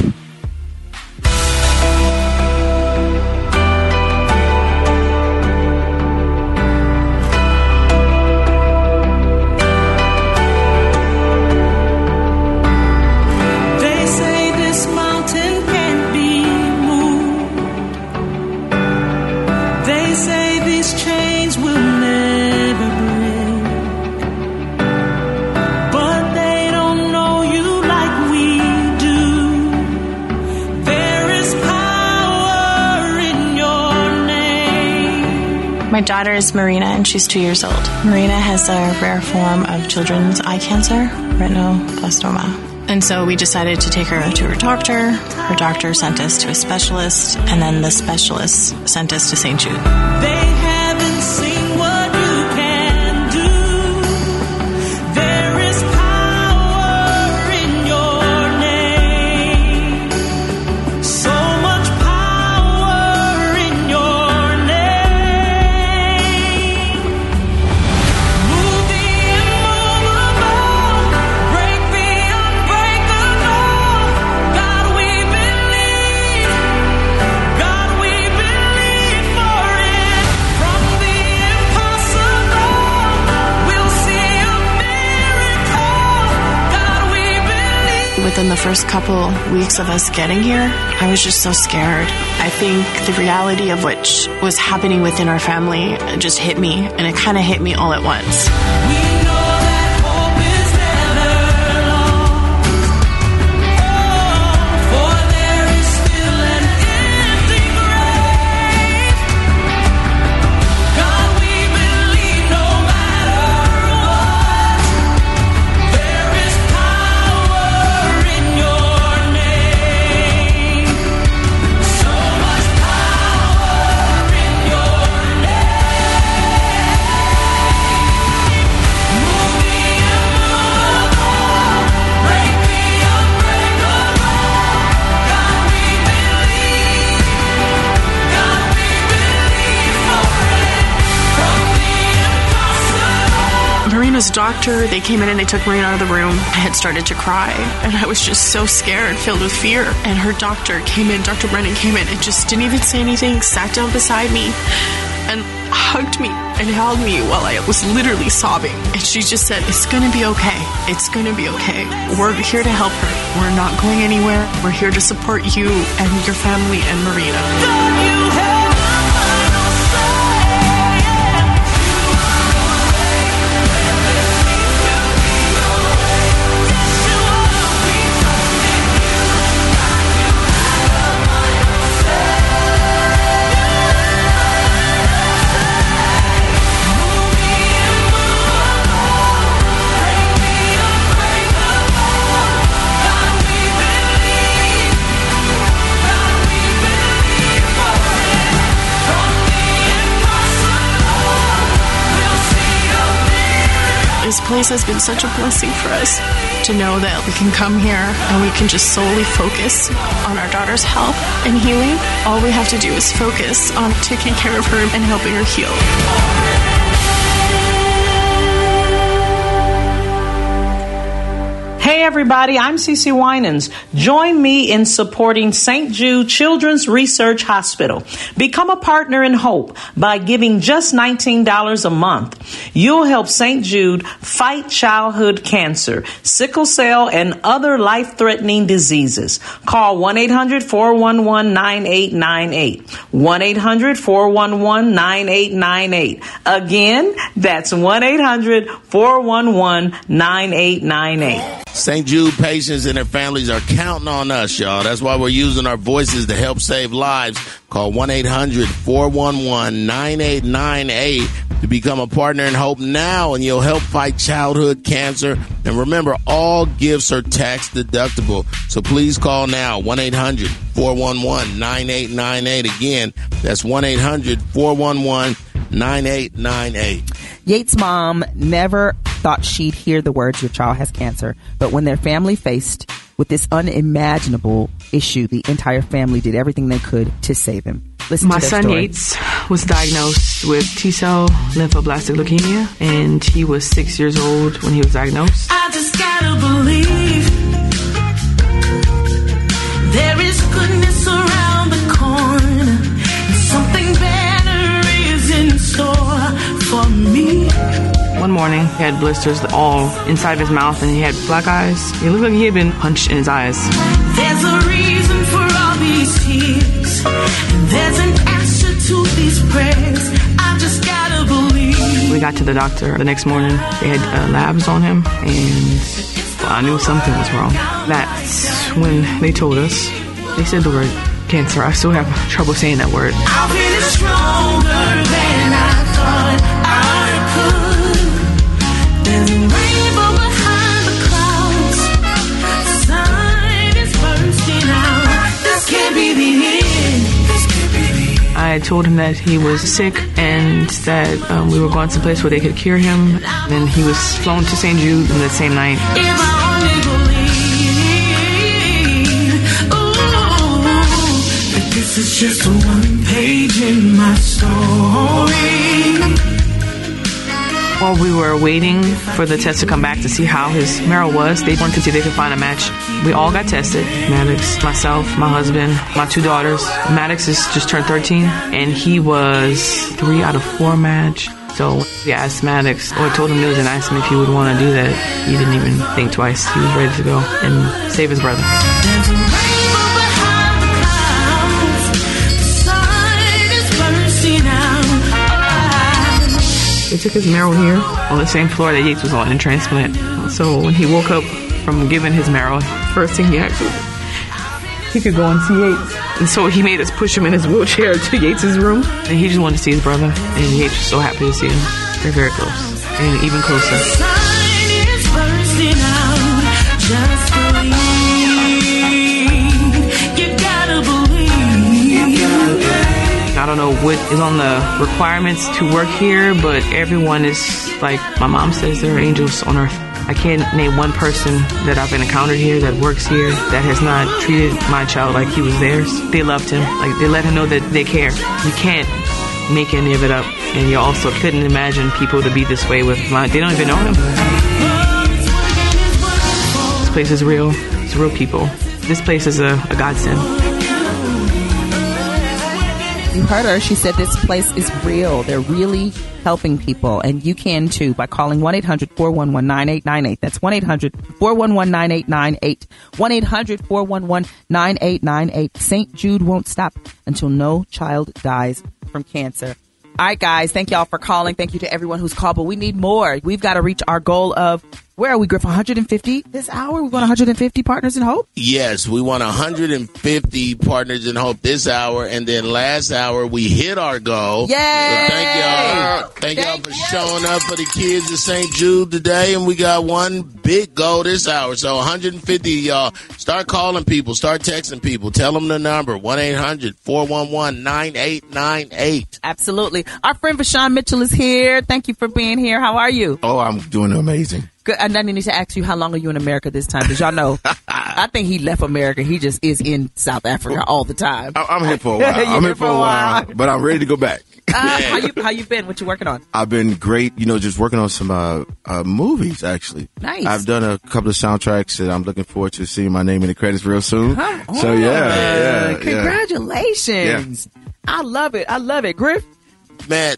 My daughter is Marina and she's two years old. Marina has a rare form of children's eye cancer, retinoblastoma. And so we decided to take her to her doctor. Her doctor sent us to a specialist, and then the specialist sent us to St. Jude. Within the first couple weeks of us getting here, I was just so scared. I think the reality of what sh- was happening within our family just hit me, and it kind of hit me all at once. Doctor, they came in and they took Marina out of the room. I had started to cry, and I was just so scared, filled with fear. And her doctor came in, Dr. Brennan came in, and just didn't even say anything, sat down beside me, and hugged me and held me while I was literally sobbing. And she just said, It's gonna be okay. It's gonna be okay. We're here to help her. We're not going anywhere. We're here to support you and your family and Marina. Place has been such a blessing for us to know that we can come here and we can just solely focus on our daughter's health and healing. All we have to do is focus on taking care of her and helping her heal. Everybody, I'm Cece Winans. Join me in supporting St. Jude Children's Research Hospital. Become a partner in hope by giving just $19 a month. You'll help St. Jude fight childhood cancer, sickle cell, and other life-threatening diseases. Call 1-800-411-9898. 1-800-411-9898. Again, that's 1-800-411-9898. St. Jude patients and their families are counting on us, y'all. That's why we're using our voices to help save lives. Call 1 800 411 9898 to become a partner in hope now, and you'll help fight childhood cancer. And remember, all gifts are tax deductible. So please call now 1 800 411 9898. Again, that's 1 800 411 9898. Yates' mom never thought she'd hear the words, Your child has cancer. But when their family faced with this unimaginable issue, the entire family did everything they could to save him. Listen My to son story. Yates was diagnosed with T cell lymphoblastic leukemia, and he was six years old when he was diagnosed. I just gotta believe One morning, he had blisters all inside of his mouth, and he had black eyes. He looked like he had been punched in his eyes. There's a reason for all these tears, and there's an answer to these prayers. I just gotta believe. We got to the doctor the next morning. They had uh, labs on him, and I knew something was wrong. That's when they told us. They said the word cancer. I still have trouble saying that word. I told him that he was sick and that um, we were going someplace where they could cure him. And he was flown to St. Jude in the same night. If I only believe, ooh, that this is just one page in my story. While we were waiting for the test to come back to see how his marrow was, they wanted to see if they could find a match. We all got tested. Maddox, myself, my husband, my two daughters. Maddox has just turned 13, and he was three out of four match. So we asked Maddox, or told him news and asked him if he would want to do that. He didn't even think twice. He was ready to go and save his brother. There's a rainbow behind the clouds. The sun is bursting out. They took his marrow here on the same floor that Yates was on in transplant. So when he woke up from giving his marrow, first thing he actually he could go and see Yates. And so he made us push him in his wheelchair to Yates's room. And he just wanted to see his brother. And Yates was so happy to see him. They're very close. And even closer. Sun is bursting out. Just believe. You gotta believe. I don't know what is on the requirements to work here, but everyone is like my mom says, they're angels on earth. I can't name one person that I've encountered here that works here that has not treated my child like he was theirs. They loved him. Like they let him know that they care. You can't make any of it up. And you also couldn't imagine people to be this way with my they don't even know him. This place is real. It's real people. This place is a, a godsend. You heard her. She said this place is real. They're really helping people. And you can too by calling 1 800 411 9898. That's 1 800 411 9898. 1 800 411 9898. St. Jude won't stop until no child dies from cancer. All right, guys. Thank y'all for calling. Thank you to everyone who's called, but we need more. We've got to reach our goal of where are we, Griff? 150 this hour? We want 150 partners in hope. Yes, we want 150 partners in hope this hour, and then last hour we hit our goal. Yay! So thank y'all. Thank, y'all for showing up for the kids at St. Jude today, and we got one big goal this hour. So 150 of y'all. Start calling people. Start texting people. Tell them the number 1 800 411 9898. Absolutely. Our friend Vashawn Mitchell is here. Thank you for being here. How are you? Oh, I'm doing amazing. Good. And I need to ask you, how long are you in America this time? Because y'all know, I think he left America. He just is in South Africa all the time. I- I'm here for a while. I'm here for a while, but I'm ready to go back. Uh, how you how you been? What you working on? I've been great, you know, just working on some uh, uh, movies actually. Nice. I've done a couple of soundtracks and I'm looking forward to seeing my name in the credits real soon. Come So on. yeah, yeah, yeah. Congratulations. I love it. I love it. Griff. Man,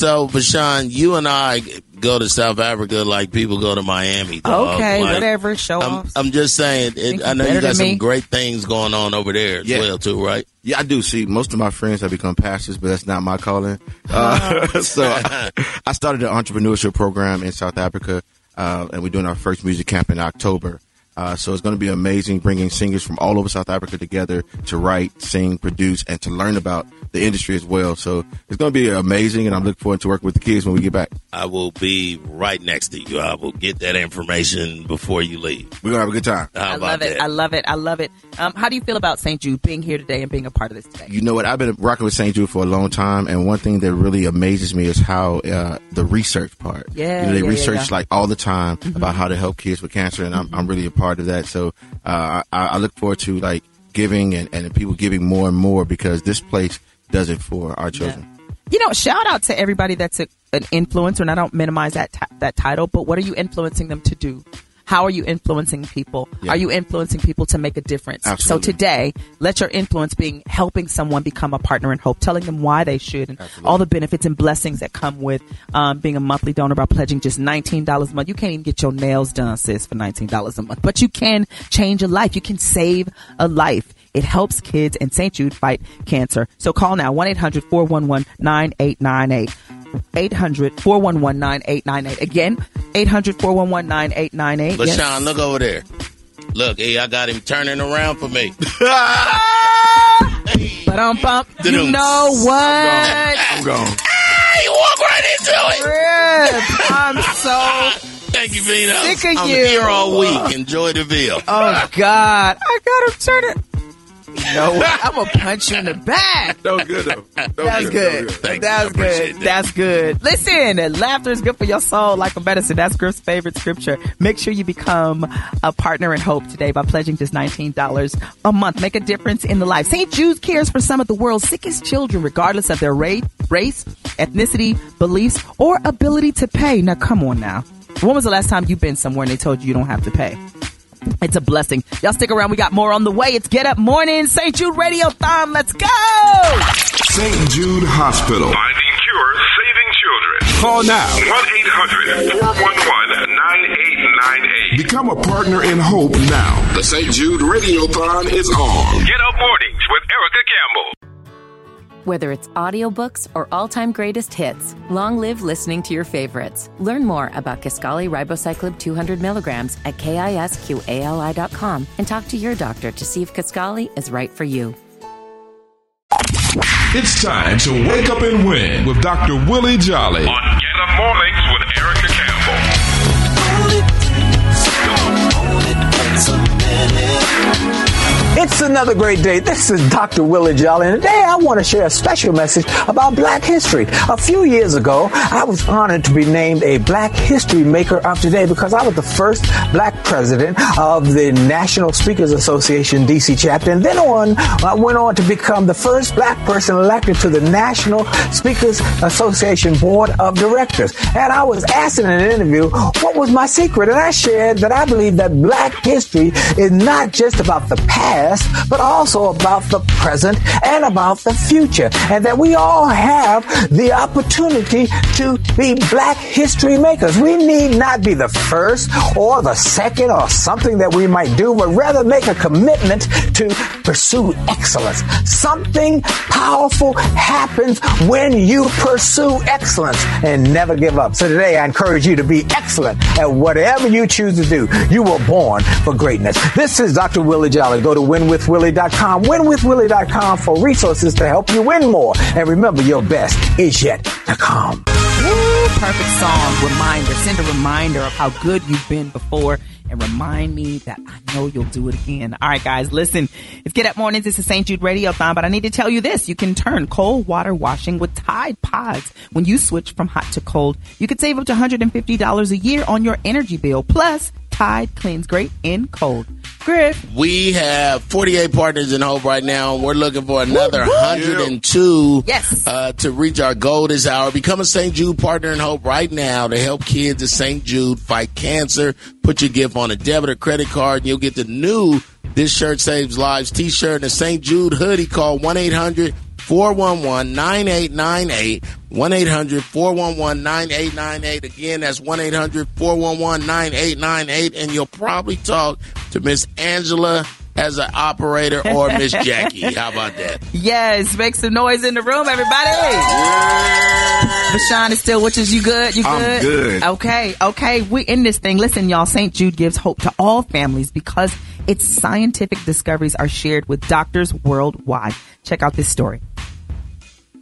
so Vashawn, you and I go to South Africa like people go to Miami. dog. Okay, Like, whatever. Show I'm, off. I'm just saying. It, I know you got some me? great things going on over there as Yeah. well, too, right? Yeah, I do. See, most of my friends have become pastors, but that's not my calling. Uh, so I, I started an entrepreneurship program in South Africa, uh, and we're doing our first music camp in October. Uh, so it's going to be amazing bringing singers from all over South Africa together to write, sing, produce, and to learn about the industry as well. So it's going to be amazing, and I'm looking forward to working with the kids when we get back. I will be right next to you. I will get that information before you leave. We're gonna have a good time. How I about love it. that? I love it. I love it. Um, how do you feel about St. Jude being here today and being a part of this today? You know what? I've been rocking with St. Jude for a long time, and one thing that really amazes me is how uh, the research part. Yeah, you know, they yeah, yeah, research yeah. Mm-hmm. like all the time about how to help kids with cancer, and I'm, I'm really a part of that. So uh, I, I look forward to like giving and, and people giving more and more because this place does it for our children. You know, shout out to everybody that's a, an influencer, and I don't minimize that ti- that title, but what are you influencing them to do? How are you influencing people? Yeah. Are you influencing people to make a difference? Absolutely. So today, let your influence being helping someone become a partner in hope, telling them why they should, and all the benefits and blessings that come with um, being a monthly donor by pledging just nineteen dollars a month. You can't even get your nails done, sis, for nineteen dollars a month, but you can change a life. You can save a life. It helps kids and St. Jude fight cancer. So call now 1 800 411 9898. 800 411 9898. Again, 800 411 9898. Vashawn, look over there. Look, hey, I got him turning around for me. But um, bump. You know what? I'm gone. you walk right into it. Rip, I'm so Thank you, Vino. Sick of I'm you. here all week. Enjoy the veal. Oh God, I gotta turn it. Know? I'm gonna punch you in the back. That was good though. That was good. That was good. that. That's good. Listen, laughter is good for your soul like a medicine. That's Griff's favorite scripture. Make sure you become a partner in hope today by pledging just $19 a month. Make a difference in the life. St. Jude's cares for some of the world's sickest children, regardless of their race, race, ethnicity, beliefs, or ability to pay. Now, come on now. When was the last time you've been somewhere and they told you you don't have to pay? It's a blessing. Y'all stick around. We got more on the way. It's Get Up Morning, St. Jude Radiothon. Let's go! St. Jude Hospital. Finding cure, saving children. Call now. 1-800-411-9898. Become a partner in hope now. The St. Jude Radiothon is on. Get up mornings with Erica Campbell. Whether it's audiobooks or all-time greatest hits, long live listening to your favorites. Learn more about Kisqali Ribociclib 200 milligrams at kisqali.com and talk to your doctor to see if Kisqali is right for you. It's time to wake up and win with Dr. Willie Jolly. On Get Up Mornings with Erica Campbell. It's another great day. This is Dr. Willie Jolly, and today I want to share a special message about black history. A few years ago, I was honored to be named a Black History Maker of Today because I was the first black president of the National Speakers Association DC chapter, and then on, I went on to become the first black person elected to the National Speakers Association Board of Directors. And I was asked in an interview what was my secret, and I shared that I believe that black history is not just about the past, but also about the present and about the future. And that we all have the opportunity to be black history makers. We need not be the first or the second or something that we might do, but rather make a commitment to pursue excellence. Something powerful happens when you pursue excellence and never give up. So today I encourage you to be excellent at whatever you choose to do. You were born for greatness. This is Dr. Willie Jolly. Go to winwithwillie.com, winwithwillie.com for resources to help you win more. And remember, your best is yet to come. Perfect song. Reminder. Send a reminder of how good you've been before and remind me that I know you'll do it again. All right, guys, listen. It's Get Up Mornings. This is St. Jude Radiothon, but I need to tell you this. You can turn cold water washing with Tide Pods. When you switch from hot to cold, you could save up to $150 a year on your energy bill. Plus, Tide cleans great in cold. Griff. We have 48 partners in Hope right now, and we're looking for another Woo, woo. 102 Yes. uh, to reach our goal this hour. Become a St. Jude partner in Hope right now to help kids at St. Jude fight cancer. Put your gift on a debit or credit card, and you'll get the new This Shirt Saves Lives t shirt and a St. Jude hoodie. Call 1 800 411 9898. 1 800 411 9898. Again, that's 1 800 411 9898. And you'll probably talk to Miss Angela as an operator or Miss Jackie. How about that? Yes, make some noise in the room, everybody. Vashawn is still, which is you good? You good? I'm good. Okay, okay. We in this thing. Listen, y'all. St. Jude gives hope to all families because its scientific discoveries are shared with doctors worldwide. Check out this story.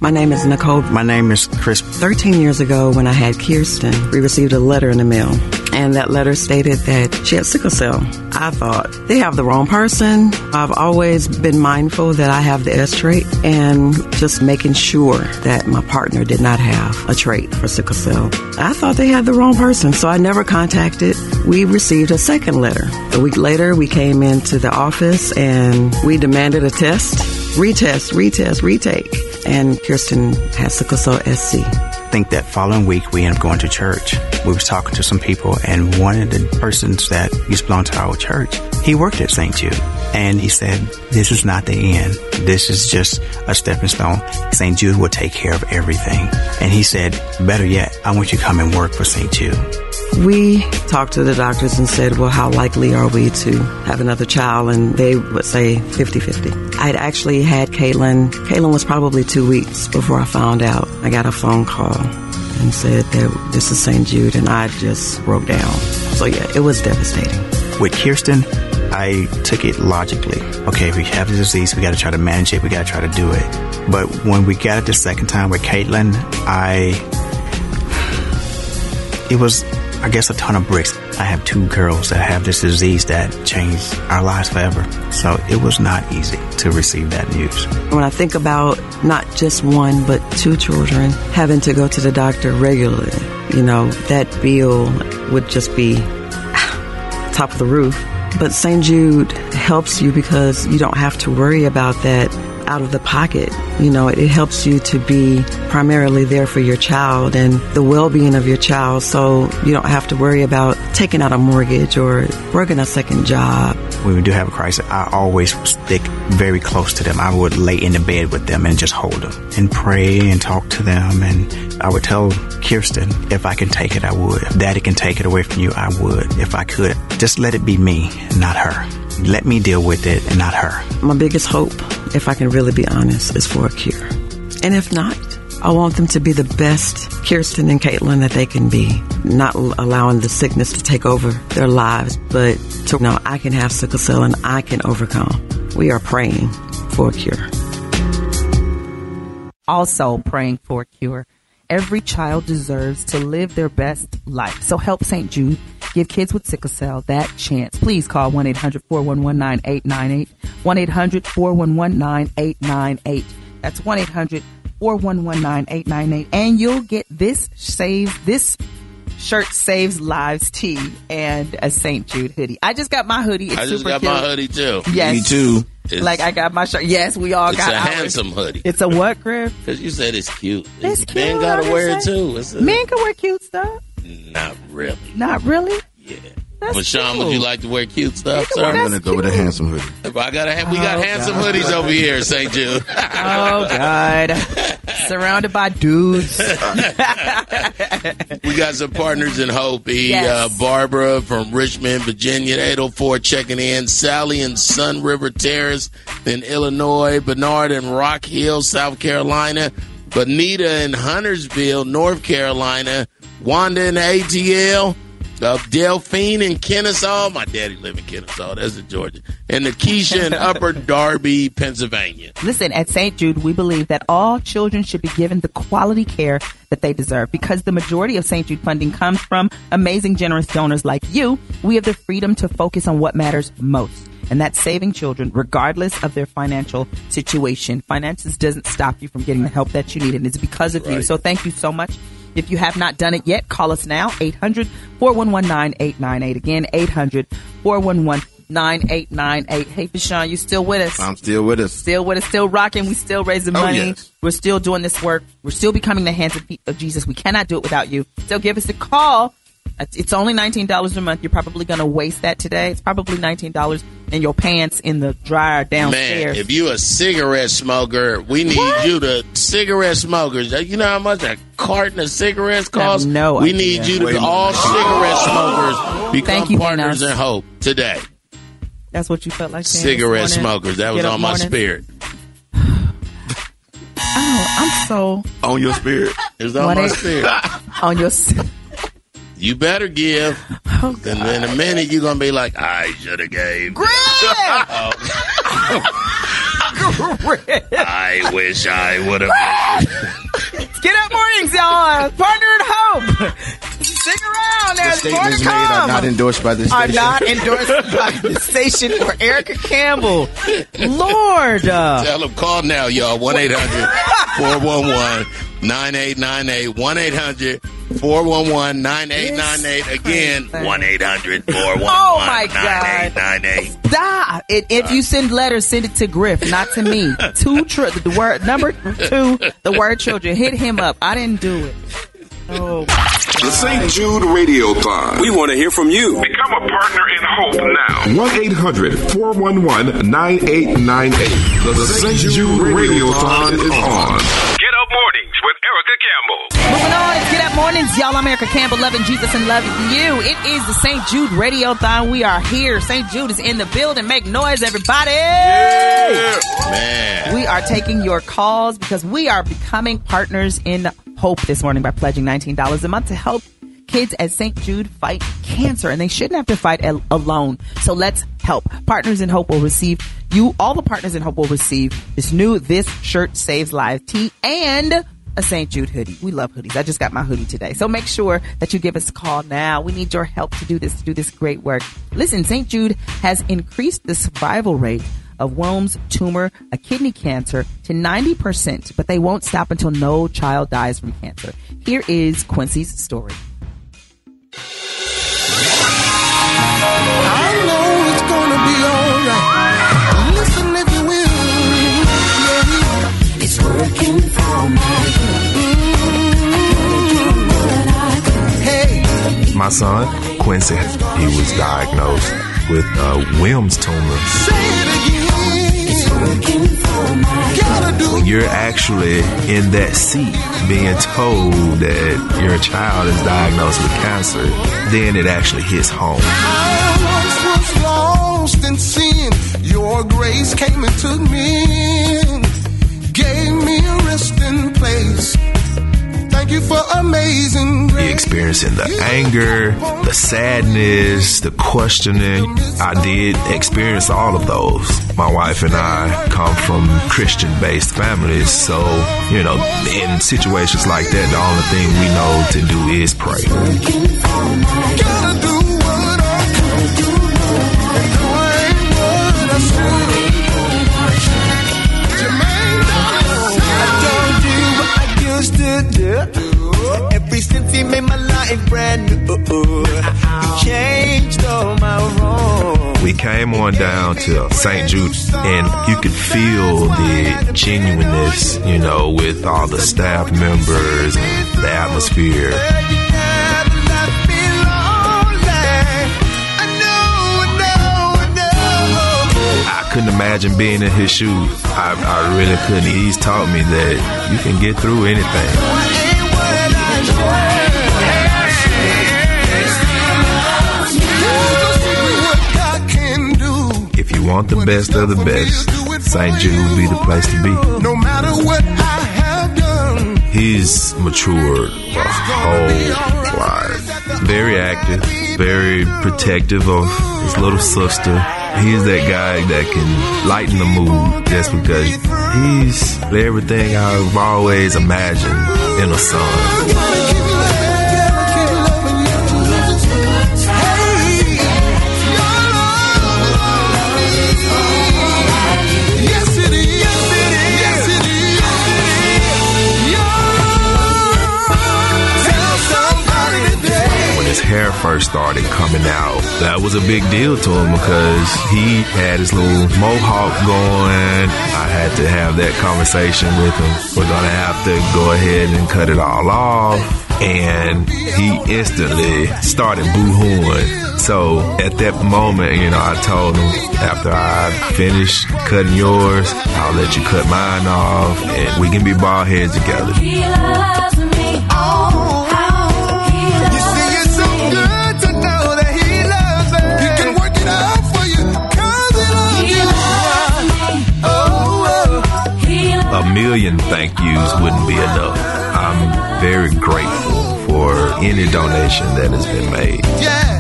My name is Nicole. My name is Chris. 13 years ago, when I had Kirsten, we received a letter in the mail. And that letter stated that she had sickle cell. I thought, they have the wrong person. I've always been mindful that I have the S trait and just making sure that my partner did not have a trait for sickle cell. I thought they had the wrong person, so I never contacted. We received a second letter. A week later, we came into the office and we demanded a test. Retest, retest, retake. And Kirsten has sickle cell SC. I think that following week we ended up going to church. We was talking to some people and one of the persons that used to belong to our church, he worked at St. Jude. And he said, this is not the end. This is just a stepping stone. St. Jude will take care of everything. And he said, better yet, I want you to come and work for St. Jude. We talked to the doctors and said, well, how likely are we to have another child? And they would say 50 50. I'd actually had Caitlin. Caitlin was probably two weeks before I found out. I got a phone call and said that this is St. Jude, and I just broke down. So, yeah, it was devastating. With Kirsten, I took it logically. Okay, we have the disease, we got to try to manage it. We got to try to do it. But when we got it the second time with Caitlin, I it was I guess a ton of bricks. I have two girls that have this disease that changed our lives forever. So it was not easy to receive that news. When I think about not just one, but two children having to go to the doctor regularly, you know, that bill would just be top of the roof. But St. Jude helps you because you don't have to worry about that out of the pocket. You know, it helps you to be primarily there for your child and the well being of your child so you don't have to worry about taking out a mortgage or working a second job. When we do have a crisis, I always stick very close to them. I would lay in the bed with them and just hold them and pray and talk to them. And I would tell Kirsten, if I can take it, I would. If daddy can take it away from you, I would. If I could, just let it be me, not her. Let me deal with it and not her. My biggest hope, if I can really be honest, is for a cure. And if not, I want them to be the best Kirsten and Caitlin that they can be, not allowing the sickness to take over their lives, but to know I can have sickle cell and I can overcome. We are praying for a cure. Also praying for a cure. Every child deserves to live their best life. So help St. Jude give kids with sickle cell that chance. Please call 1 800 411 9898. 1 800 411 9898. That's 1 800 411 9898. And you'll get this save this shirt saves lives tee and a St. Jude hoodie. I just got my hoodie. It's I just super got cute. my hoodie too. Yes. Me too. It's- like I got my shirt. Yes, we all It's got a ours. handsome hoodie. It's a what, Griff? Because you said it's cute. It's cute. Men gotta wear it too. It's a, Men can wear cute stuff. Not really. Not really. That's but Sean, would you like to wear cute stuff, wear- sir? I'm gonna go with a handsome hoodie. If I got a, we got Oh, handsome God. hoodies over here, St. Jude. Oh God! Surrounded by dudes. we got some partners in Hope. E, Yes. uh, Barbara from Richmond, Virginia, 804 checking in. Sally in Sun River Terrace in Illinois. Bernard in Rock Hill, South Carolina. Bonita in Huntersville, North Carolina. Wanda in ATL. Uh, Delphine in Kennesaw. My daddy live in Kennesaw. That's in Georgia. And Nakisha in Upper Darby, Pennsylvania. Listen, at St. Jude, we believe that all children should be given the quality care that they deserve. Because the majority of St. Jude funding comes from amazing, generous donors like you, we have the freedom to focus on what matters most. And that's saving children regardless of their financial situation. Finances doesn't stop you from getting the help that you need, and it's because of you. So thank you so much. If you have not done it yet, call us now, 800 411 9898. Again, 800 411 9898. Hey, Vashawn, you still with us? I'm still with us. Still with us, still rocking. We still raising Oh, money. yes. We're still doing this work. We're still becoming the hands and feet of Jesus. We cannot do it without you. So give us a call. It's- It's only $19 a month. You're probably going to waste that today. It's probably $19 in your pants in the dryer downstairs. Man, if you a cigarette smoker, we need you to cigarette smokers. Uh, you know how much a carton of cigarettes I costs? no we idea. need you to Wait be all cigarette smokers become Thank you, partners Enos. in hope today. That's what you felt like saying Cigarette this smokers. That was Get up on my morning? spirit. Oh, I'm so On your spirit. It's on What my is- spirit. on your. You better give. Oh, and in a minute you're gonna be like, I should have gave. I wish I would have. Get up mornings, y'all. Partner in hope. Stick around. The There's more to statements made are not endorsed by this Are station. not endorsed by the station or Erica Campbell. Lord. uh, Tell them call now, y'all. 1 800 411 9898. 1 800 411 9898. Again, 1 800 Oh, my 411 God. 9898. Stop. It, if you send letters, send it to Griff, not to me. Two, tri- the word, number two, the word children. Hit him up. I didn't do it. Oh, The St. Jude Radiothon. We want to hear from you. Become a partner in hope now. 1 800 411 9898. The St. Jude Radiothon is on. Get up mornings with Erica Campbell. Moving on, it's Get Up Mornings. Y'all, I'm Erica Campbell, loving Jesus and loving you. It is the St. Jude Radiothon. We are here. St. Jude is in the building. Make noise, everybody. Man. We are taking your calls because we are becoming partners in hope this morning by pledging $19 a month to help kids at St. Jude fight cancer. And they shouldn't have to fight al- alone. So let's help. Partners in Hope will receive you, all the partners in Hope will receive this new This Shirt Saves Lives tee and a St. Jude hoodie. We love hoodies. I just got my hoodie today. So make sure that you give us a call now. We need your help to do this, to do this great work. Listen, St. Jude has increased the survival rate of Wilms tumor, a kidney cancer, to 90%, but they won't stop until no child dies from cancer. Here is Quincy's story. I know it's gonna be alright. Listen if you will. Yeah, it's working for my. Hey, My son, Quincy, he was diagnosed with uh, Wilms tumor. You're actually in that seat being told that your child is diagnosed with cancer, then it actually hits home. I was lost in sin. Your grace came and took me gave me a resting place. Thank you for amazing grace. Experiencing the anger, the sadness, the questioning. I did experience all of those. My wife and I come from Christian based families, so, you know, in situations like that, the only thing we know to do is pray. Brand new, he changed all my. We came on down to St. Jude, and you could feel the genuineness, you know, with all the staff members and the atmosphere. I couldn't imagine being in his shoes. I, I really couldn't. He's taught me that you can get through anything. Want the best of the best, St. Jude will be the place to be. No matter what I have done. He's matured a whole lot. Very active, very protective of his little sister. He's that guy that can lighten the mood just because he's everything I've always imagined in a son. His hair first started coming out, that was a big deal to him because he had his little mohawk going. I had to have that conversation with him. We're gonna have to go ahead and cut it all off. And he instantly started boo-hooing. So at that moment, you know, I told him after I finish cutting yours, I'll let you cut mine off and we can be bald heads together. Million thank yous wouldn't be enough. I'm very grateful for any donation that has been made. Yeah.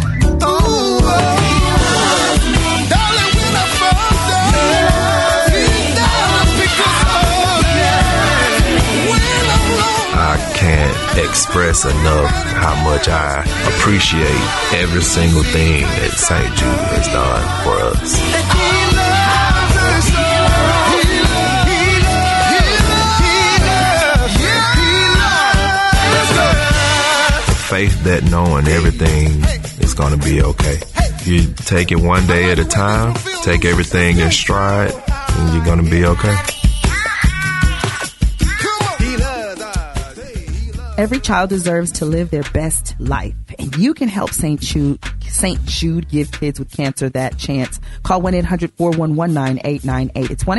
Darling, when I fall down, he down because of you. I can't express enough how much I appreciate every single thing that St. Jude has done for us. Faith that knowing everything is going to be okay. You take it one day at a time, take everything in stride, and you're going to be okay. Every child deserves to live their best life, and you can help St. Jude. St. Jude give kids with cancer that chance. Call 1 800 411 9898. It's 1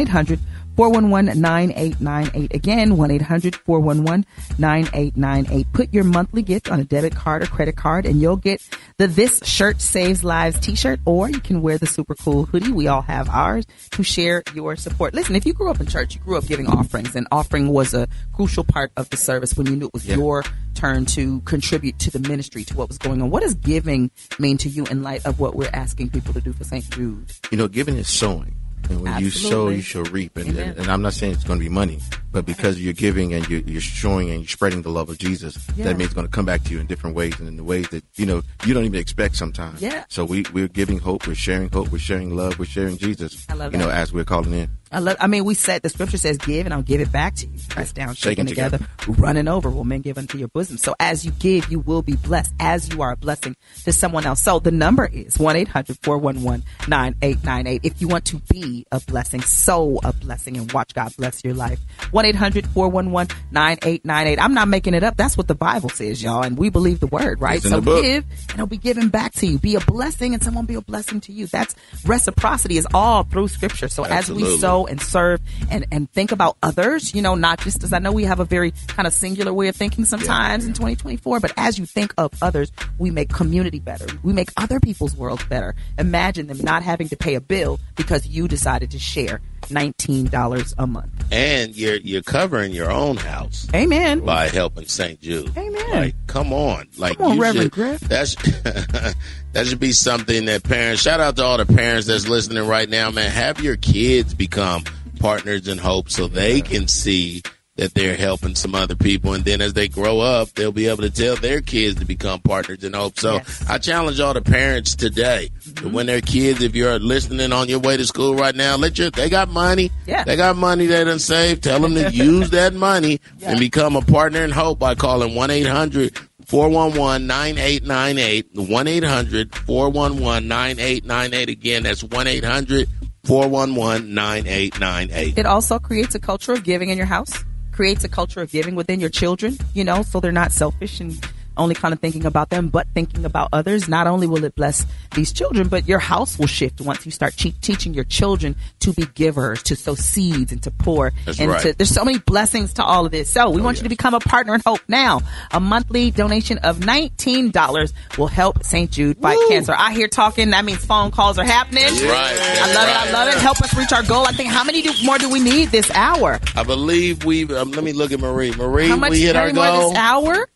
800 411 9898. Again, 1 800 411 9898. Put your monthly gift on a debit card or credit card, and you'll get the This Shirt Saves Lives t shirt, or you can wear the super cool hoodie. We all have ours to share your support. Listen, if you grew up in church, you grew up giving offerings, and offering was a crucial part of the service when you knew it was your turn to contribute to the ministry, to what was going on. What does giving mean to you in light of what we're asking people to do for St. Jude? You know, giving is sowing. And when you sow, you shall reap. And, and, and I'm not saying it's going to be money, but because you're giving and you're, you're showing and you're spreading the love of Jesus, Yeah. that means it's going to come back to you in different ways and in the ways that, you know, you don't even expect sometimes. Yeah. So we, we're giving hope, we're sharing hope, we're sharing love, we're sharing Jesus. I love You know, as we're calling in. I love. I mean, we said the scripture says, "Give, and I'll give it back to you." Pressed down, shaking, together, together. running over. Will men give unto your bosom? So as you give, you will be blessed. As you are a blessing to someone else. So the number is one 9898 If you want to be a blessing, sow a blessing, and watch God bless your life. One 9898 I'm not making it up. That's what the Bible says, y'all, and we believe the word, right? So give, and it'll be given back to you. Be a blessing, and someone be a blessing to you. That's reciprocity is all through Scripture. So as we Absolutely. And serve and, and think about others, you know, not just as I know we have a very kind of singular way of thinking sometimes in 2024, but as you think of others, we make community better. We make other people's worlds better. Imagine them not having to pay a bill because you decided to share $19 a month. and you're you're covering your own house. Amen. By helping St. Jude. Amen. Like, come on. Like, Come on, you Reverend should, Griff. That's that should be something that parents. Shout out to all the parents that's listening right now, man. Have your kids become partners in hope so they can see that they're helping some other people, and then as they grow up, they'll be able to tell their kids to become partners in hope. So I challenge all the parents today Mm-hmm. to when their kids, if you're listening on your way to school right now, let your they got money. Yeah. They got money they done saved. Tell them to use that money and become a partner in hope by calling 1 800 411 9898. 1 800 411 9898. Again, that's 1 800 411 9898. It also creates a culture of giving in your house, creates a culture of giving within your children, you know, so they're not selfish and only kind of thinking about them, but thinking about others. Not only will it bless these children, but your house will shift once you start teaching your children to be givers, to sow seeds and to pour. That's and right. to, there's so many blessings to all of this. So we want you to become a partner in hope now. A monthly donation of $19 will help St. Jude fight cancer. I hear talking. That means phone calls are happening. That's right. I love it. I love it. Help us reach our goal. I think how many do, more do we need this hour? I believe we. Um, let me look at Marie. Marie, How much we hit our any more goal. this hour?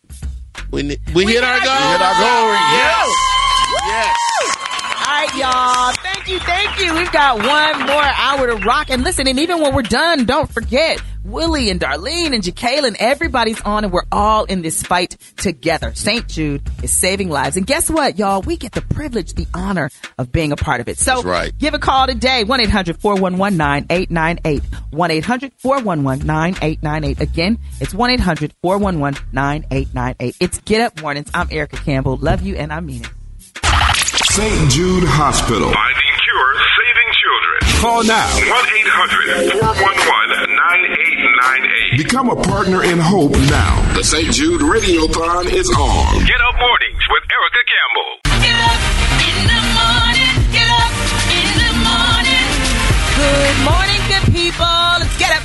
We, ni- we, hit our goal. We hit our goal. Yes. Yes. All right, y'all. Thank you, thank you. We've got one more hour to rock. And listen, and even when we're done, don't forget, Willie and Darlene and Jacqueline. Everybody's on and we're all in this fight together. St. Jude is saving lives. And guess what, y'all? We get the privilege, the honor of being a part of it. So right. give a call today. 1-800-411-9898. 1-800-411-9898. Again, it's 1-800-411-9898. It's Get Up Mornings. I'm Erica Campbell. Love you and I mean it. St. Jude Hospital. Finding cure, saving children. Call now. 1 800 411 9898. Become a partner in hope now. The St. Jude Radiothon is on. Get up mornings with Erica Campbell. Get up in the morning. Get up in the morning. Good morning, good people.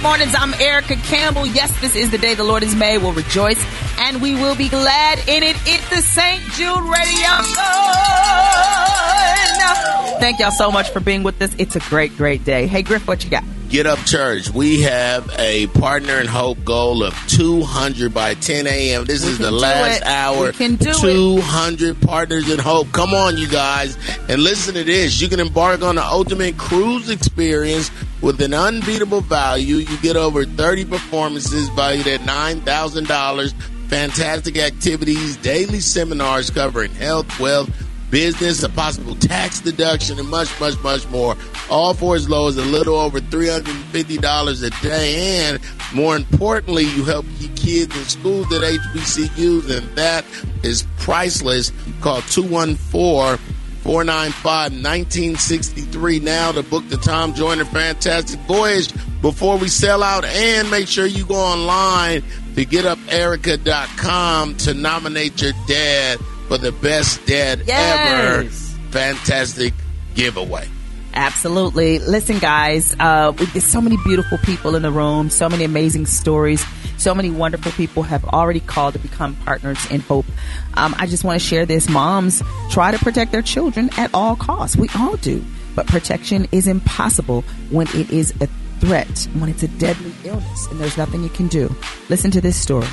Mornings. I'm Erica Campbell. Yes, this is the day the Lord has made. We'll rejoice and we will be glad in it. It's the St. Jude Radio. Thank y'all so much for being with us. It's a great, great day. Hey, Griff, what you got? Get Up Church. We have a partner in hope goal of 200 by 10 a.m. This is the last it. hour. We can do it. 200 partners in hope. Come on, you guys. And listen to this. You can embark on the ultimate cruise experience with an unbeatable value. You get over 30 performances valued at $9,000. Fantastic activities, daily seminars covering health, wealth, business, a possible tax deduction, and much, much, much more. All for as low as a little over $350 a day. And more importantly, you help keep kids in schools at HBCUs, and that is priceless. Call 214 495 1963 now to book the Tom Joyner Fantastic Voyage before we sell out. And make sure you go online to getuperica.com to nominate your dad for the best dad ever. Fantastic giveaway. Absolutely. Listen, guys, uh, there's so many beautiful people in the room, so many amazing stories. So many wonderful people have already called to become partners in hope. Um, I just want to share this. Moms try to protect their children at all costs. We all do. But protection is impossible when it is a threat, when it's a deadly illness, and there's nothing you can do. Listen to this story.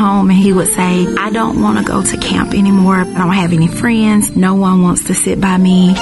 Home and he would say, I don't want to go to camp anymore. I don't have any friends. No one wants to sit by me.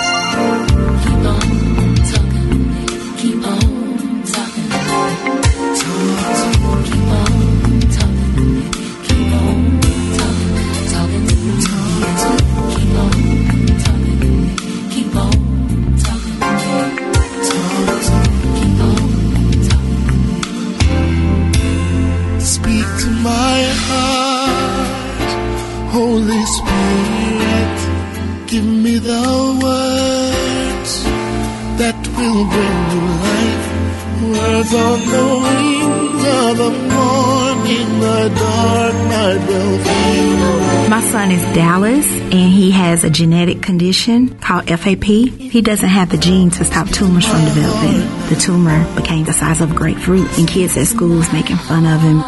A genetic condition called FAP. He doesn't have the gene to stop tumors from developing. The tumor became the size of a grapefruit and kids at schools making fun of him.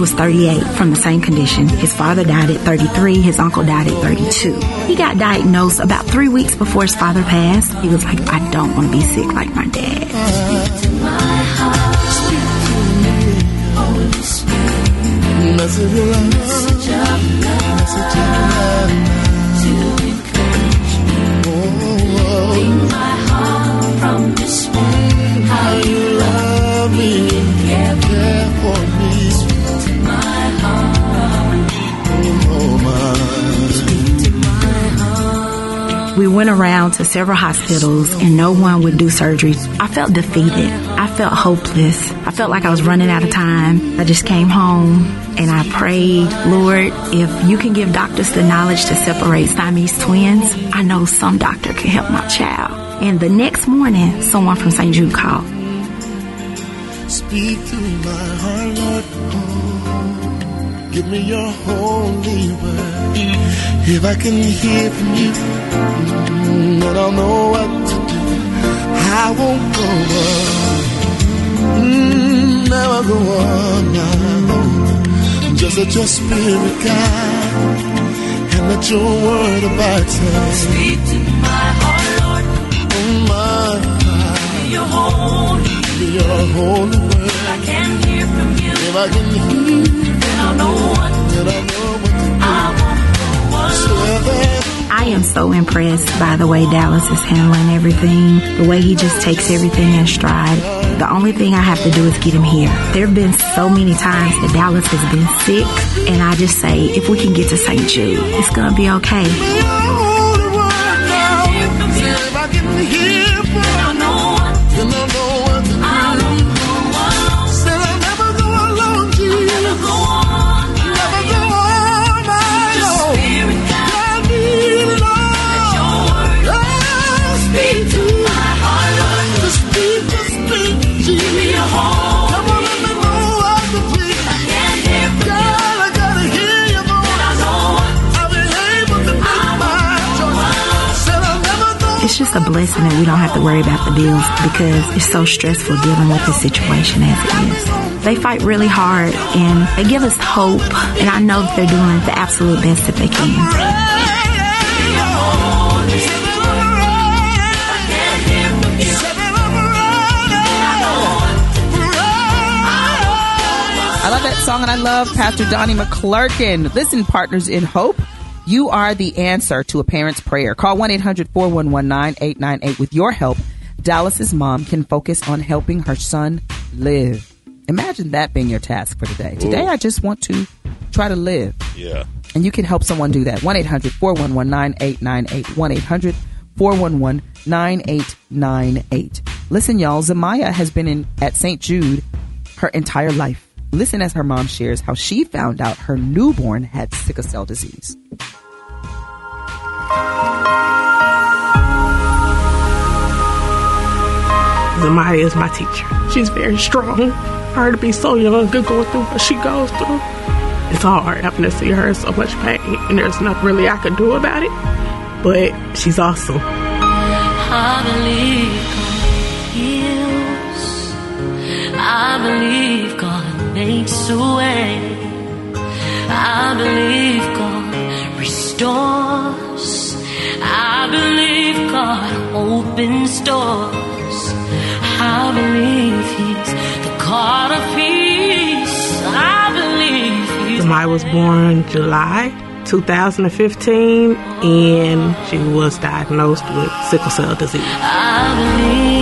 Was 38 from the same condition. His father died at 33. His uncle died at 32. He got diagnosed about three weeks before his father passed. He was like, I don't want to be sick like my dad. We went around to several hospitals and no one would do surgery. I felt defeated. I felt hopeless. I felt like I was running out of time. I just came home and I prayed, Lord, if you can give doctors the knowledge to separate Siamese twins, I know some doctor can help my child. And the next morning, someone from St. Jude called. Speak to my heart, Lord. Give me your holy word. If I can hear from you, then I'll know what to do. I won't go on. Mm, never go on now. Just let your spirit guide and let your word abide. Speak to my heart, Lord. Oh my heart. Your holy your holy word. I can hear from you. If I can hear, then I'll know what. Then I'll know what to do. I won't go on. I am so impressed by the way Dallas is handling everything, the way he just takes everything in stride. The only thing I have to do is get him here. There have been so many times that Dallas has been sick, and I just say, if we can get to St. Jude, it's gonna be okay. It's a blessing that we don't have to worry about the bills because it's so stressful dealing with the situation as it is. They fight really hard and they give us hope, and I know that they're doing the absolute best that they can. I love that song and I love Pastor Donnie McClurkin. Listen, partners in hope. You are the answer to a parent's prayer. Call 1 800 411 9898 with your help. Dallas's mom can focus on helping her son live. Imagine that being your task for today. Today, Ooh. I just want to try to live. Yeah. And you can help someone do that. 1 800 411 9898. 1 800 411 9898. Listen, y'all, Zamaya has been in at St. Jude her entire life. Listen as her mom shares how she found out her newborn had sickle cell disease. Zamaya is my teacher. She's very strong. For her to be so young and going through what she goes through. It's hard having to see her in so much pain, and there's nothing really I can do about it. But she's awesome. I believe God heals. I believe God makes a way. I believe God restores. I believe God opens doors. I believe He's the God of peace. I believe He's Zamaya was born July 2015, and she was diagnosed with sickle cell disease.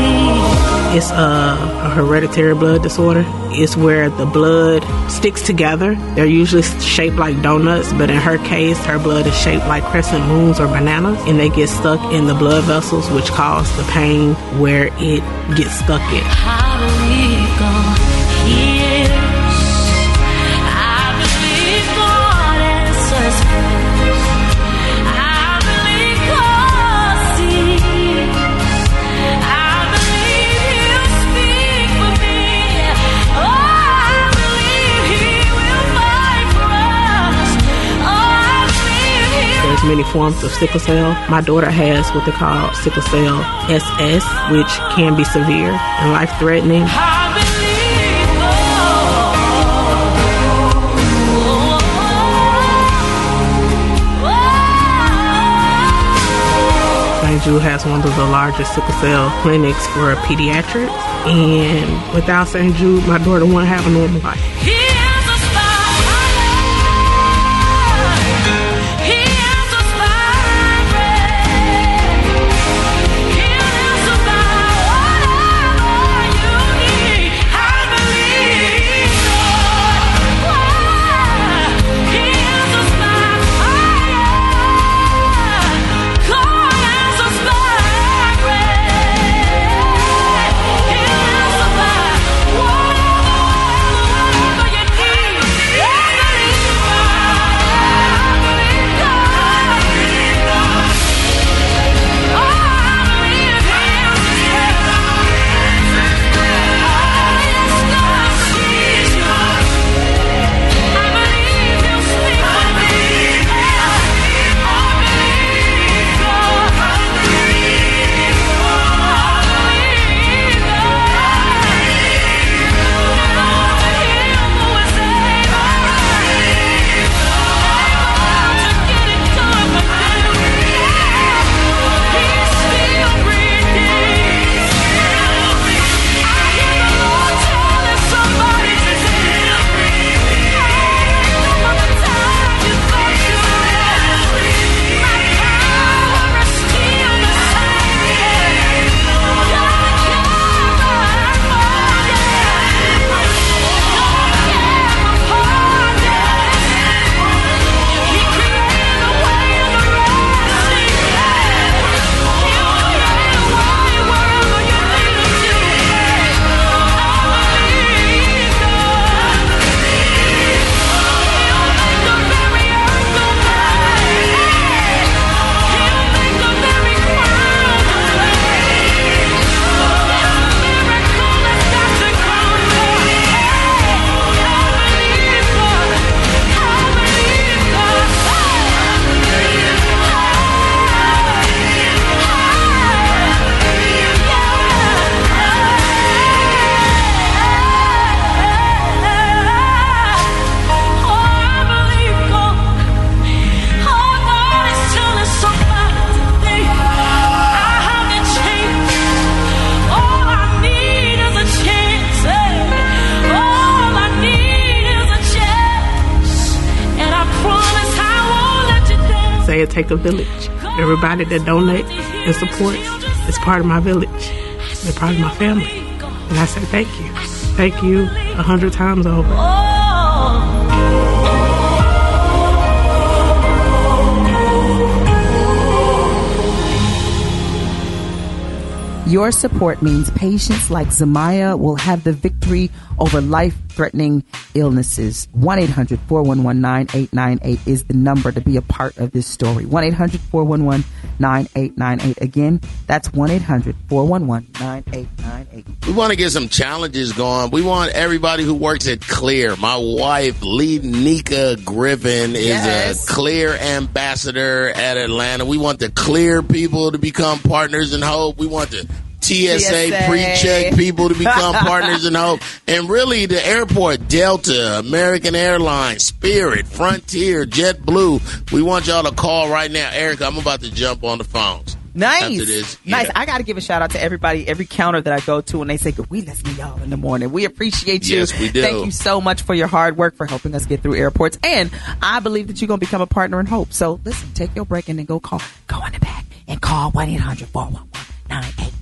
It's a, a hereditary blood disorder. It's where the blood sticks together. They're usually shaped like donuts, but in her case, her blood is shaped like crescent moons or bananas, and they get stuck in the blood vessels, which cause the pain where it gets stuck in. Believe many forms of sickle cell. My daughter has what they call sickle cell SS, which can be severe and life threatening. Jude has one of the largest sickle cell clinics for pediatrics, and without St. Jude, my daughter wouldn't have a normal life. Everybody that donates and supports is part of my village. They're part of my family. And I say thank you. Thank you a hundred times over. Your support means patients like Zamaya will have the victory over life threatening illnesses. 1 800 411 9898 is the number to be a part of this story. 1 800 411 9898. Again, that's 1 800 411 9898. We want to get some challenges going. We want everybody who works at Clear. My wife, Lee Nika Griffin, is Yes. a Clear ambassador at Atlanta. We want the Clear people to become partners in hope. We want the TSA, TSA. pre-check people to become partners in hope. And really the airport, Delta, American Airlines, Spirit, Frontier, JetBlue. We want y'all to call right now. Erica, I'm about to jump on the phones. Nice. This. Nice. Yeah. I got to give a shout out to everybody, every counter that I go to, and they say, Good, "We listen to y'all in the morning." We appreciate you. Yes, we do. Thank you so much for your hard work for helping us get through airports, and I believe that you're going to become a partner in hope. So listen, take your break and then go call, go in the back and call one 800 411 9898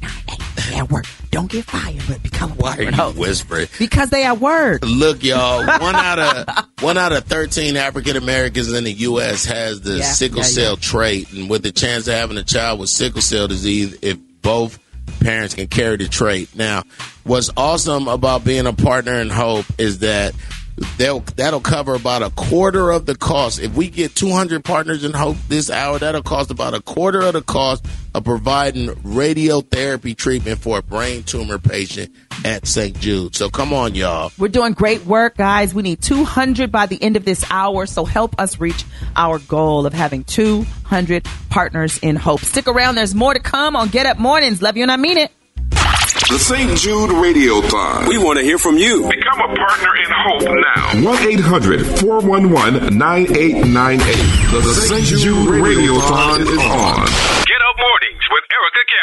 at work. Don't get fired, but become a Why are you whispering? because they at work. Look, y'all. One out of one out of thirteen African Americans in the U.S. has the Yeah, sickle yeah, cell trait, and with the chance of having a child with sickle cell disease, if both parents can carry the trait. Now, what's awesome about being a partner in hope is that they'll that'll cover about a quarter of the cost. If we get 200 partners in hope this hour, that'll cost about a quarter of the cost of providing radiotherapy treatment for a brain tumor patient at St. Jude. So come on, y'all. We're doing great work, guys. We need 200 by the end of this hour, so help us reach our goal of having 200 partners in hope. Stick around. There's more to come on Get Up Mornings. Love you and I mean it. The St. Jude Radiothon. We want to hear from you. Become a partner in hope now. 1 800 411 9898. The St. Jude Radiothon is on.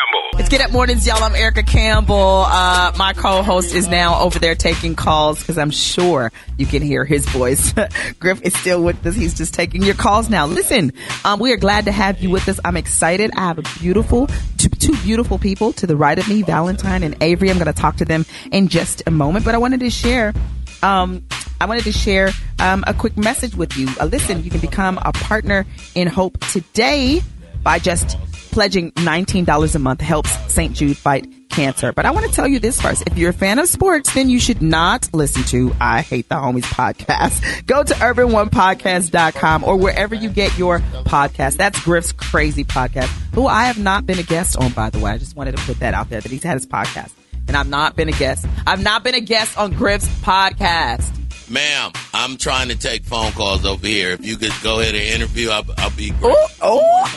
Campbell. It's Get Up Mornings, y'all. I'm Erica Campbell. Uh, my co-host is now over there taking calls because I'm sure you can hear his voice. Griff is still with us. He's just taking your calls now. Listen, um, we are glad to have you with us. I'm excited. I have a beautiful, two, beautiful people to the right of me, Valentine and Avery. I'm going to talk to them in just a moment, but I wanted to share um, I wanted to share um, a quick message with you. Uh, listen, you can become a partner in Hope today by just pledging $19 a month helps St. Jude fight cancer. But I want to tell you this first. If you're a fan of sports, then you should not listen to I Hate the Homies podcast. Go to urban1podcast.com or wherever you get your podcast. That's Griff's crazy podcast, who I have not been a guest on, by the way. I just wanted to put that out there that he's had his podcast. And I've not been a guest. I've not been a guest on Griff's podcast. Ma'am, I'm trying to take phone calls over here. If you could go ahead and interview, I'll, I'll be great. Oh,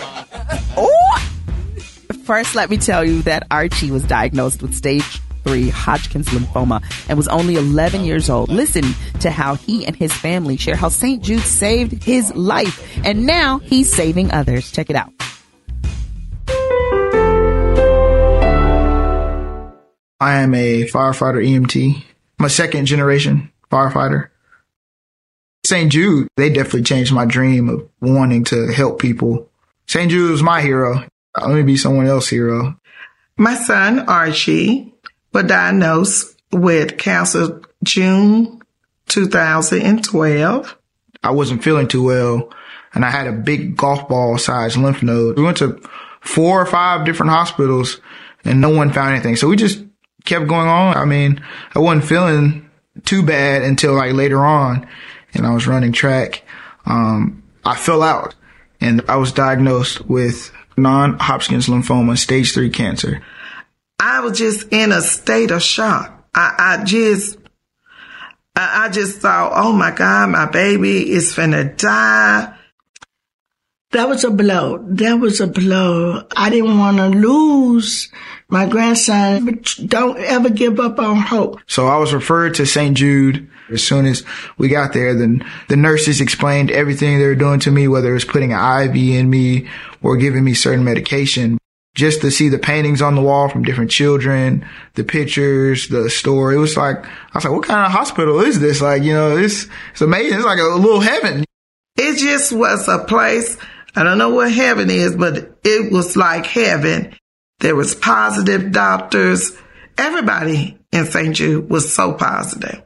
oh. First, let me tell you that Archie was diagnosed with stage three Hodgkin's lymphoma and was only 11 years old. Listen to how he and his family share how St. Jude saved his life, and now he's saving others. Check it out. I am a firefighter EMT. I'm a second generation firefighter. St. Jude, they definitely changed my dream of wanting to help people. St. Jude was my hero. Let me be someone else's hero. My son, Archie, was diagnosed with cancer June 2012. I wasn't feeling too well and I had a big golf ball sized lymph node. We went to four or five different hospitals and no one found anything. So we just kept going on. I mean, I wasn't feeling too bad until like later on and I was running track. Um, I fell out and I was diagnosed with non-Hodgkin's lymphoma, stage three cancer. I was just in a state of shock. I, I just, I, I just thought, oh my God, my baby is finna die. That was a blow. That was a blow. I didn't want to lose my grandson, but don't ever give up on hope. So I was referred to St. Jude. As soon as we got there, then the nurses explained everything they were doing to me, whether it was putting an IV in me or giving me certain medication. Just to see the paintings on the wall from different children, the pictures, the story. It was like, I was like, what kind of hospital is this? Like, you know, it's, it's amazing. It's like a little heaven. It just was a place I don't know what heaven is, but it was like heaven. There was positive doctors. Everybody in St. Jude was so positive.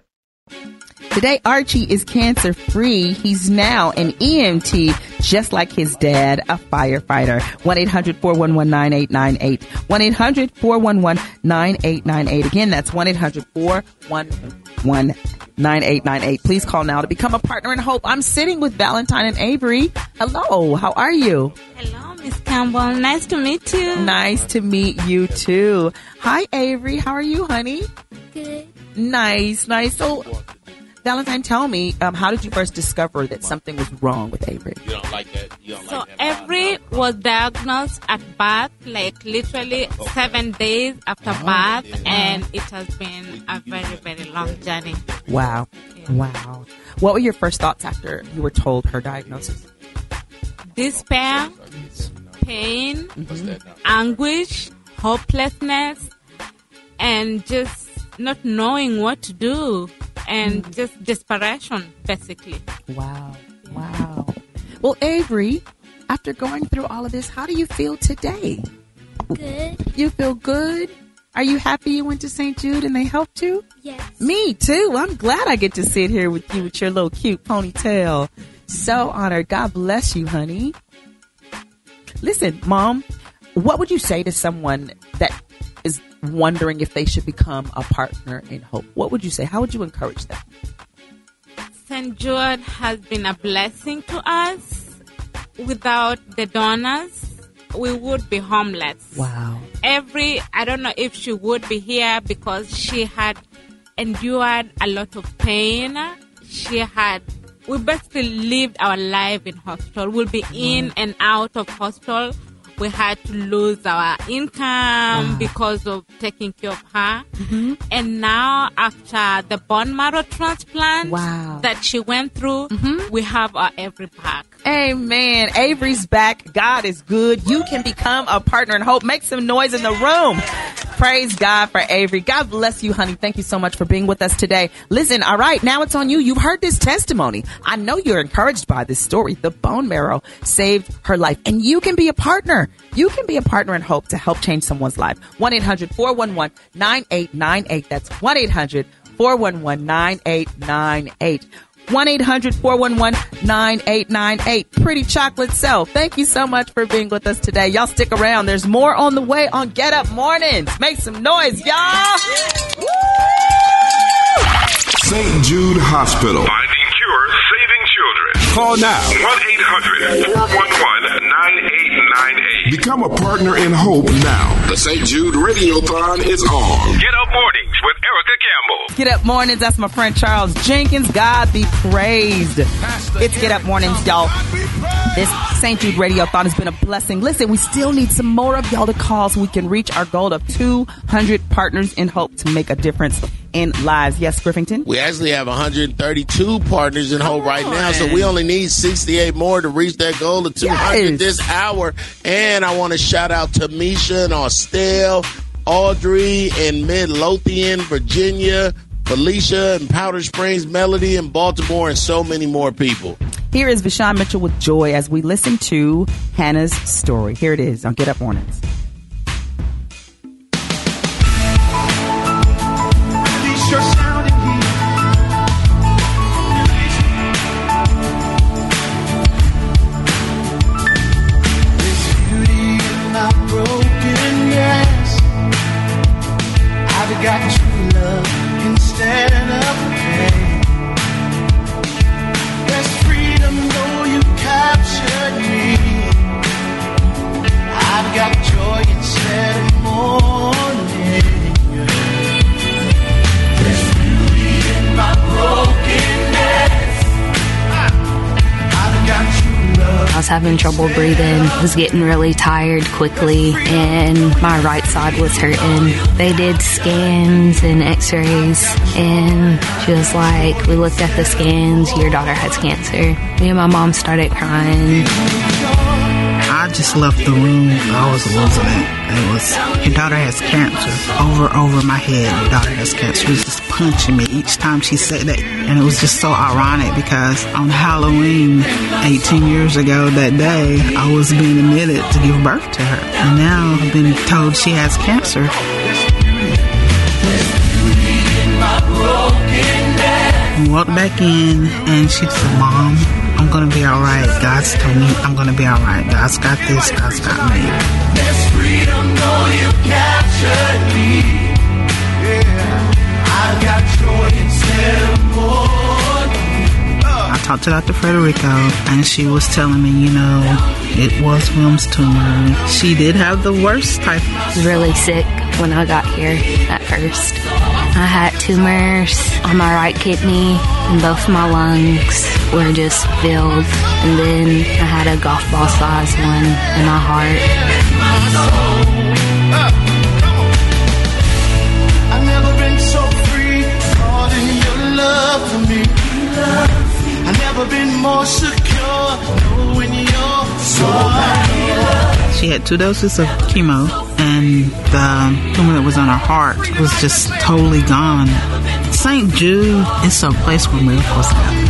Today, Archie is cancer free. He's now an EMT, just like his dad, a firefighter. 1 800 411 9898. 1 800 411 9898. Again, that's 1 800 411 9898. Please call now to become a partner in hope. I'm sitting with Valentine and Avery. Hello, how are you? Hello, Miss Campbell. Nice to meet you. Nice to meet you too. Hi, Avery. How are you, honey? Good. Nice, nice. So, Valentine, tell me, um, how did you first discover that something was wrong with Avery? You don't like that? You don't So Avery was diagnosed at birth, like literally seven days after birth, and it has been a very, very long journey. Wow. Wow. What were your first thoughts after you were told her diagnosis? Despair, pain, anguish, hopelessness, and just not knowing what to do, and just desperation, basically. Wow. Wow. Well, Avery, after going through all of this, how do you feel today? Good. You feel good? Are you happy you went to St. Jude and they helped you? Yes. Me too. I'm glad I get to sit here with you with your little cute ponytail. So honored. God bless you, honey. Listen, mom, what would you say to someone that is wondering if they should become a partner in hope? What would you say? How would you encourage them? St. Jude has been a blessing to us. Without the donors, we would be homeless. Wow. Every, I don't know if she would be here because she had endured a lot of pain. She had, we basically lived our life in hospital. We'll be in and out of hospital. We had to lose our income ah. because of taking care of her. Mm-hmm. And now, after the bone marrow transplant Wow. that she went through, mm-hmm. we have our every back. Amen. Avery's back. God is good. You can become a partner in hope. Make some noise in the room. Praise God for Avery. God bless you, honey. Thank you so much for being with us today. Listen, all right, now it's on you. You've heard this testimony. I know you're encouraged by this story. The bone marrow saved her life, and you can be a partner. You can be a partner in hope to help change someone's life. 1 800 411 9898. That's 1 800 411 9898. 1 800 411 9898. Pretty chocolate self. Thank you so much for being with us today. Y'all stick around. There's more on the way on Get Up Mornings. Make some noise, y'all. St. Jude Hospital. Call now. 1 800 411 9898. Become a partner in hope now. The St. Jude Radiothon is on. Get up mornings with Erica Campbell. Get Up Mornings. That's my friend Charles Jenkins. God be praised. It's Get Up Mornings, y'all. This St. Jude Radiothon has been a blessing. Listen, we still need some more of y'all to call so we can reach our goal of 200 partners in hope to make a difference in lives. Yes, Griffington? We actually have 132 partners in Hope right now, so we only need 68 more to reach that goal of 200 Yes. this hour. And I want to shout out to Misha and Austell, Audrey in Midlothian, Virginia, Felicia and Powder Springs, Melody in Baltimore, and so many more people. Here is Vashawn Mitchell with Joy as we listen to Hannah's story. Here it is on Get Up Mornings. Having trouble breathing, was getting really tired quickly, and my right side was hurting. They did scans and x rays, and she was like, We looked at the scans, your daughter has cancer. Me and my mom started crying. I just left the room. I was losing it. It was your daughter has cancer over over my head. Your daughter has cancer. She was just punching me each time she said that, and it was just so ironic because on Halloween, 18 years ago that day, I was being admitted to give birth to her, and now I've been told she has cancer. Walked back in, and she said, "Mom, I'm gonna be all right. God's told me I'm gonna be all right. God's got this. God's got me." There's freedom, though you captured me. Talked to Dr. Federico, and she was telling me, you know, it was Wilms tumor. She did have the worst type. really sick when I got here at first. I had tumors on my right kidney, and both my lungs were just filled. And then I had a golf ball size one in my heart. Never been more secure, you're She had two doses of chemo, and the tumor that was on her heart was just totally gone. St. Jude is a place where miracles happen.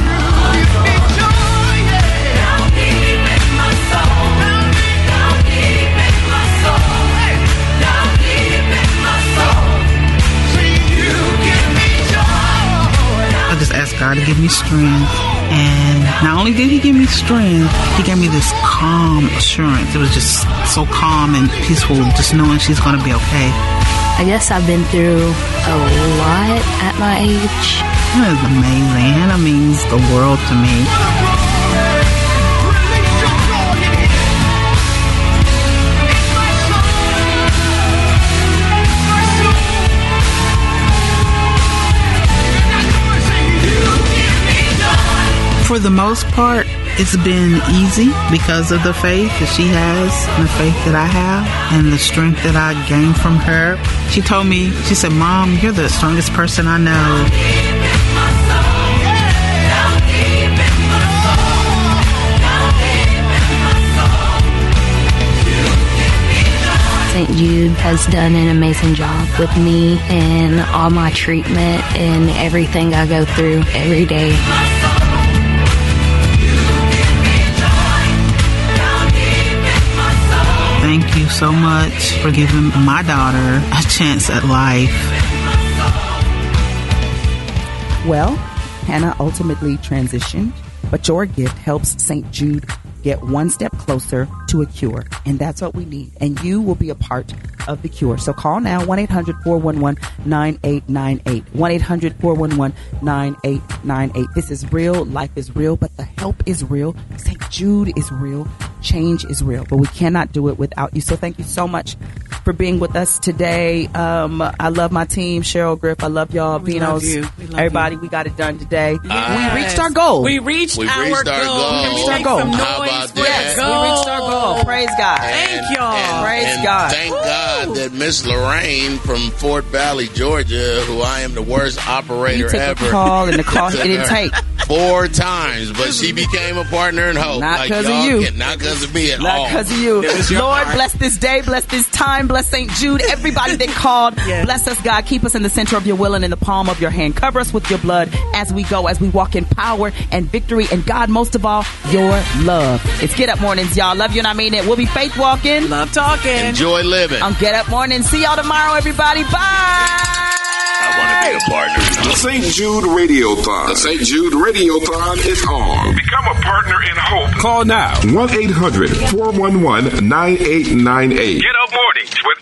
I just asked God to give me strength. And not only did He give me strength, He gave me this calm assurance. It was just so calm and peaceful, just knowing she's going to be okay. I guess I've been through a lot at my age. That is amazing. Hannah means the world to me. For the most part, it's been easy because of the faith that she has and the faith that I have and the strength that I gained from her. She told me, she said, Mom, you're the strongest person I know. St. Jude has done an amazing job with me and all my treatment and everything I go through every day. You so much for giving my daughter a chance at life. Well, Hannah ultimately transitioned, but your gift helps St. Jude get one step closer to a cure. And that's what we need. And you will be a part of the cure. So call now 1 800 411 9898. 1 800 411 9898. This is real. Life is real, but the help is real. St. Jude is real. Change is real, but we cannot do it without you. So thank you so much for being with us today. Um, I love my team, Sherly Griff. I love y'all, We Vinos. love you. We love Everybody, we got it done today. Yes. We reached our goal. We reached We our reached our goal. goal. We reached our goal. Some How about for that? the We reached our goal. Praise God. Thank y'all. Praise and God. Thank God that Miss Lorraine from Fort Valley, Georgia, who I am the worst operator You took a ever. call and the call it didn't take. Four times, but she became a partner in hope. Not Like, 'cause of y'all you. can- Not because of me at Not all. because of you. It was your Lord, bless this day, bless this time, bless St. Jude, everybody that called. Bless us, God. Keep us in the center of your will and in the palm of your hand. Cover us with your blood as we go, as we walk in power and victory. And God, most of all, your love. It's Get Up Mornings, y'all. Love you and I mean it. We'll be faith walking. Love talking. Enjoy living. On Get Up Morning. See y'all tomorrow, everybody. Bye. I want to be a partner. The St. Jude Radiothon. The St. Jude Radiothon is on. Become a partner in hope. Call now. 1 800 411 9898. Get up mornings with